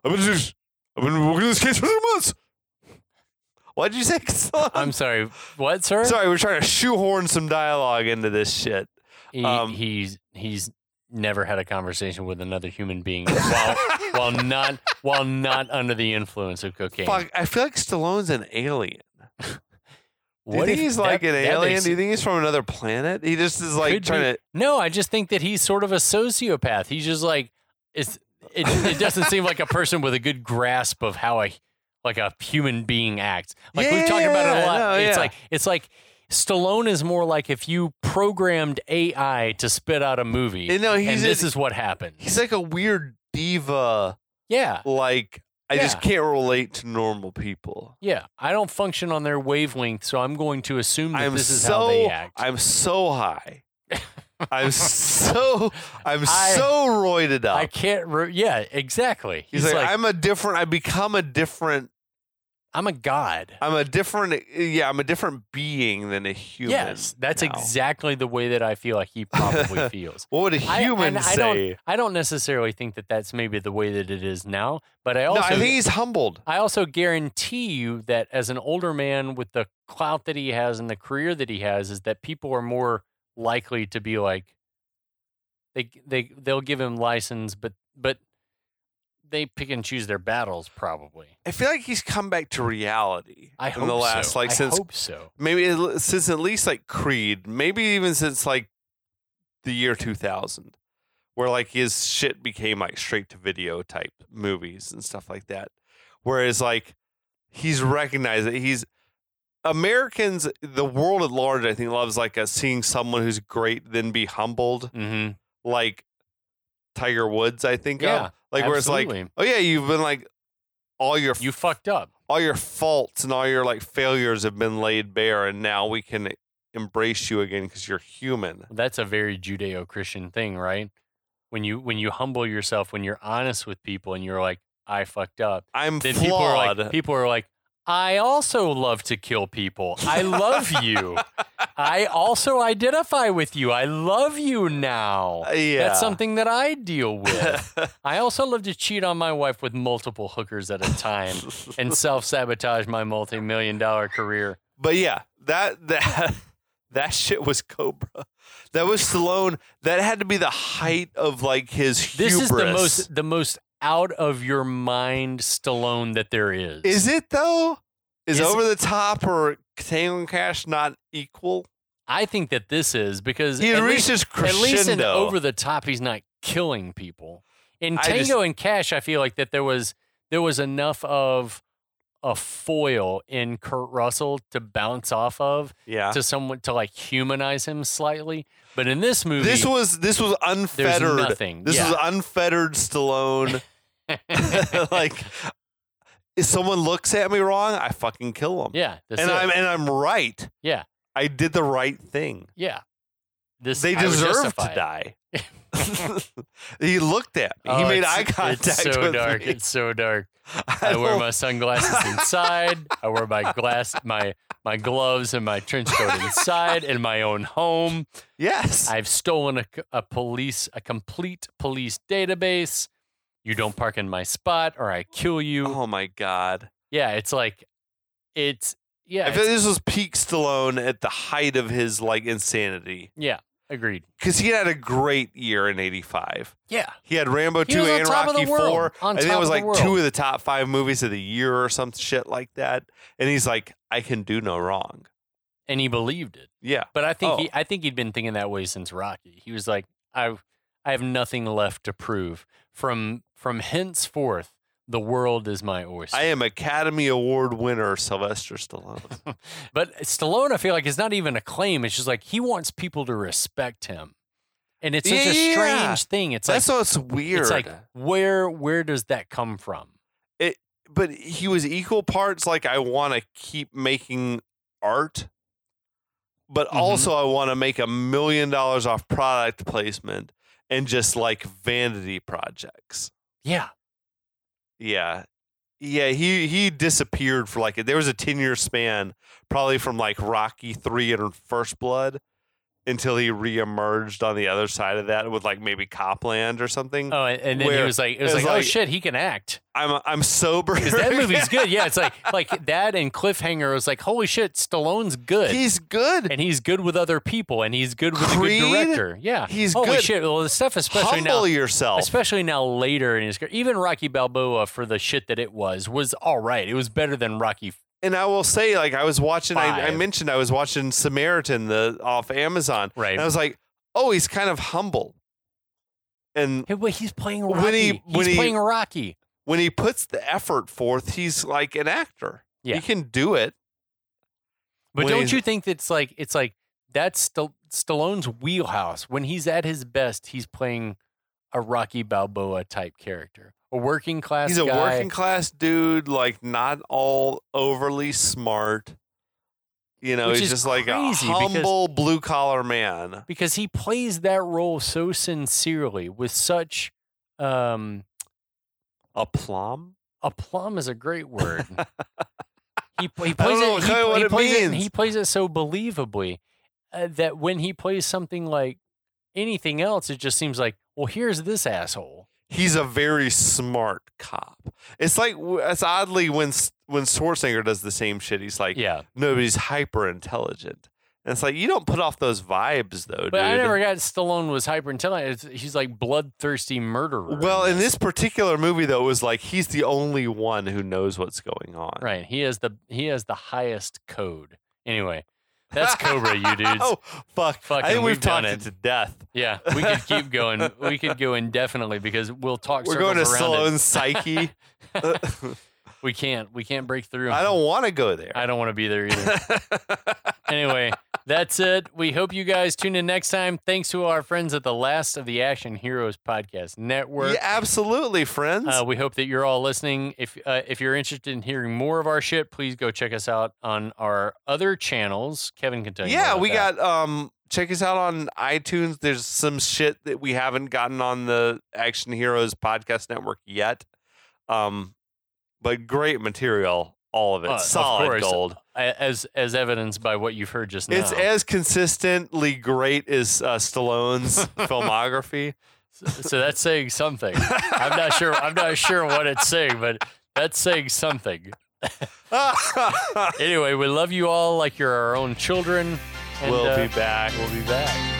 I've been just, I've been working this case for three months. Why did you say? (laughs) Stallone? I'm sorry. What, sir? sorry. We're trying to shoehorn some dialogue into this shit. He, Um, he's he's never had a conversation with another human being while (laughs) while not while not under the influence of cocaine. Fuck, I feel like Stallone's an alien. (laughs) Do you think he's that- like an that alien? makes- Do you think he's from another planet? He just is like trying be. to. No, I just think that he's sort of a sociopath. He's just like it's it, it doesn't seem like a person with a good grasp of how a like a human being acts. Like we've talked about it a lot. no, it's yeah. like it's like Stallone is more like if you programmed AI to spit out a movie. You know, he's and this a- is what happened. He's like a weird diva. Yeah. Like I just can't relate to normal people. Yeah. I don't function on their wavelength, so I'm going to assume that I'm this is so how they act. I'm so high. (laughs) I'm so I'm I- so roided up. I can't. Re- yeah, exactly. He's, like, I'm a different. I become a different. I'm a god. I'm a different. Yeah, I'm a different being than a human. Yes, that's now. exactly the way that I feel like he probably (laughs) feels. What would a I- human I say? I don't necessarily think that that's maybe the way that it is now, but I no, also I think he's humbled. I also guarantee you that as an older man with the clout that he has and the career that he has, is that people are more likely to be like they they they'll give him license, but but they pick and choose their battles probably. I feel like he's come back to reality I in hope the last so. like I since hope so. maybe since at least like Creed, maybe even since like the year 2000, where like his shit became like straight to video type movies and stuff like that. Whereas like he's recognized that he's Americans, the world at large, I think loves like a, seeing someone who's great then be humbled, hmm like Tiger Woods. I think Yeah, of like where it's like, oh yeah, you've been like all your You fucked up. all your faults and all your like failures have been laid bare and now we can embrace you again because you're human That's a very Judeo-Christian thing, right? When you when you humble yourself, when you're honest with people, and you're like, "I fucked up," i'm then flawed people are like, people are like, "I also love to kill people. I love you. I also identify with you. I love you now. Uh, yeah That's something that I deal (laughs) with. I also love to cheat on my wife with multiple hookers at a time and (laughs) self sabotage my multi million dollar career. but yeah that that (laughs) that shit was cobra that was stallone that had to be the height of like his This is the most the most out of your mind Stallone that there is. is it though is, Is- over the top or Tango and Cash not equal? I think that this is because He least, crescendo. at least in over the top, he's not killing people. In Tango just- and Cash, I feel like that there was there was enough of a foil in Kurt Russell to bounce off of yeah. to someone to like humanize him slightly. But in this movie, This was this was unfettered. nothing. This yeah. was unfettered Stallone. (laughs) like (laughs) if someone looks at me wrong, I fucking kill them. yeah, and it. I'm and I'm right. yeah, I did the right thing. yeah. This They I deserve to die. (laughs) he looked at me. he Oh, made it's- eye contact It's so with dark. me. It's so dark. I, I wear my sunglasses inside. I wear my glass, my my gloves, and my trench coat inside in my own home. yes. I've stolen a police, a complete police database. You don't park in my spot, or I kill you. oh my god. Yeah, it's like, it's yeah, I feel this was peak Stallone at the height of his like insanity yeah. Agreed. because he had a great year in '85. Yeah, He had Rambo two and top of the Rocky four. I think it was like two of the top five movies of the year or some shit like that. And he's like, I can do no wrong. and he believed it. Yeah. But I think Oh. he, I think he'd been thinking that way since Rocky. He was like, I, I have nothing left to prove. From from henceforth, the world is my oyster. I am Academy Award winner Sylvester Stallone. (laughs) But Stallone, I feel like it's not even a claim. It's just like he wants people to respect him, and it's such a strange thing. It's That's like what's weird. it's like where where does that come from? It, but he was equal parts like I want to keep making art, but Mhm. also I want to make a million dollars off product placement and just like vanity projects. Yeah, Yeah. Yeah, he he disappeared for like there was a ten year span, probably from like Rocky three and First Blood, until he reemerged on the other side of that with like maybe Copland or something. Oh, and, and then he was like, it was it was like, oh shit, he can act. I'm I'm sober. Because that movie's (laughs) good. Yeah, it's like like that and Cliffhanger was like, holy shit, Stallone's good. He's good. and he's good with other people, and he's good with Creed? a good director. Yeah, He's holy good. shit. Well, the stuff especially Humble now, yourself. especially now later in his career, even Rocky Balboa for the shit that it was was all right. It was better than Rocky. And I will say, like I was watching. I, I mentioned I was watching Samaritan the off Amazon. Right. And I was like, oh, he's kind of humble. And Hey, he's playing Rocky. When he- he's when he- playing Rocky. when he puts the effort forth, he's like an actor. Yeah. He can do it. But don't you think that's like it's like that's St- Stallone's wheelhouse. When he's at his best, he's playing a Rocky Balboa type character, a working class. He's a guy. working class dude, like not all overly smart. You know, Which he's just like a humble blue collar man. because he plays that role so sincerely with such um Aplomb? aplomb is a great word. (laughs) he, he plays know it. He, what he it plays it. He plays it so believably uh, that when he plays something like anything else, it just seems like, well, here's this asshole. He's a very smart cop. It's like it's oddly when when Schwarzenegger does the same shit. He's like, Yeah, no, but he's hyper intelligent. And it's like you don't put off those vibes though, but dude. I never got Stallone was hyper intelligent. He's like bloodthirsty murderer. well, in this particular movie though, it was like he's the only one who knows what's going on. right, he has the he has the highest code. Anyway, that's Cobra, you (laughs) dudes. oh fuck! Fucking, I think we've we've talked done it to death. Yeah, we could keep going. We could go indefinitely because we'll talk. We're going to it. Psyche. (laughs) (laughs) We can't. We can't break through. I don't want to go there. I don't want to be there either. (laughs) anyway, that's it. We hope you guys tune in next time. Thanks to our friends at the Last of the Action Heroes Podcast Network. yeah, absolutely, friends. Uh, we hope that you're all listening. If uh, if you're interested in hearing more of our shit, please go check us out on our other channels. Kevin can tell you. yeah, we that. got um check us out on iTunes. There's some shit that we haven't gotten on the Action Heroes podcast network yet. Um but great material, all of it. Uh, of Solid course. gold. As as evidenced by what you've heard just now. It's as consistently great as uh, Stallone's (laughs) filmography. so, so that's saying something. I'm not sure. I'm not sure what it's saying, but that's saying something. (laughs) Anyway, we love you all like you're our own children. And, we'll uh, be back. We'll be back.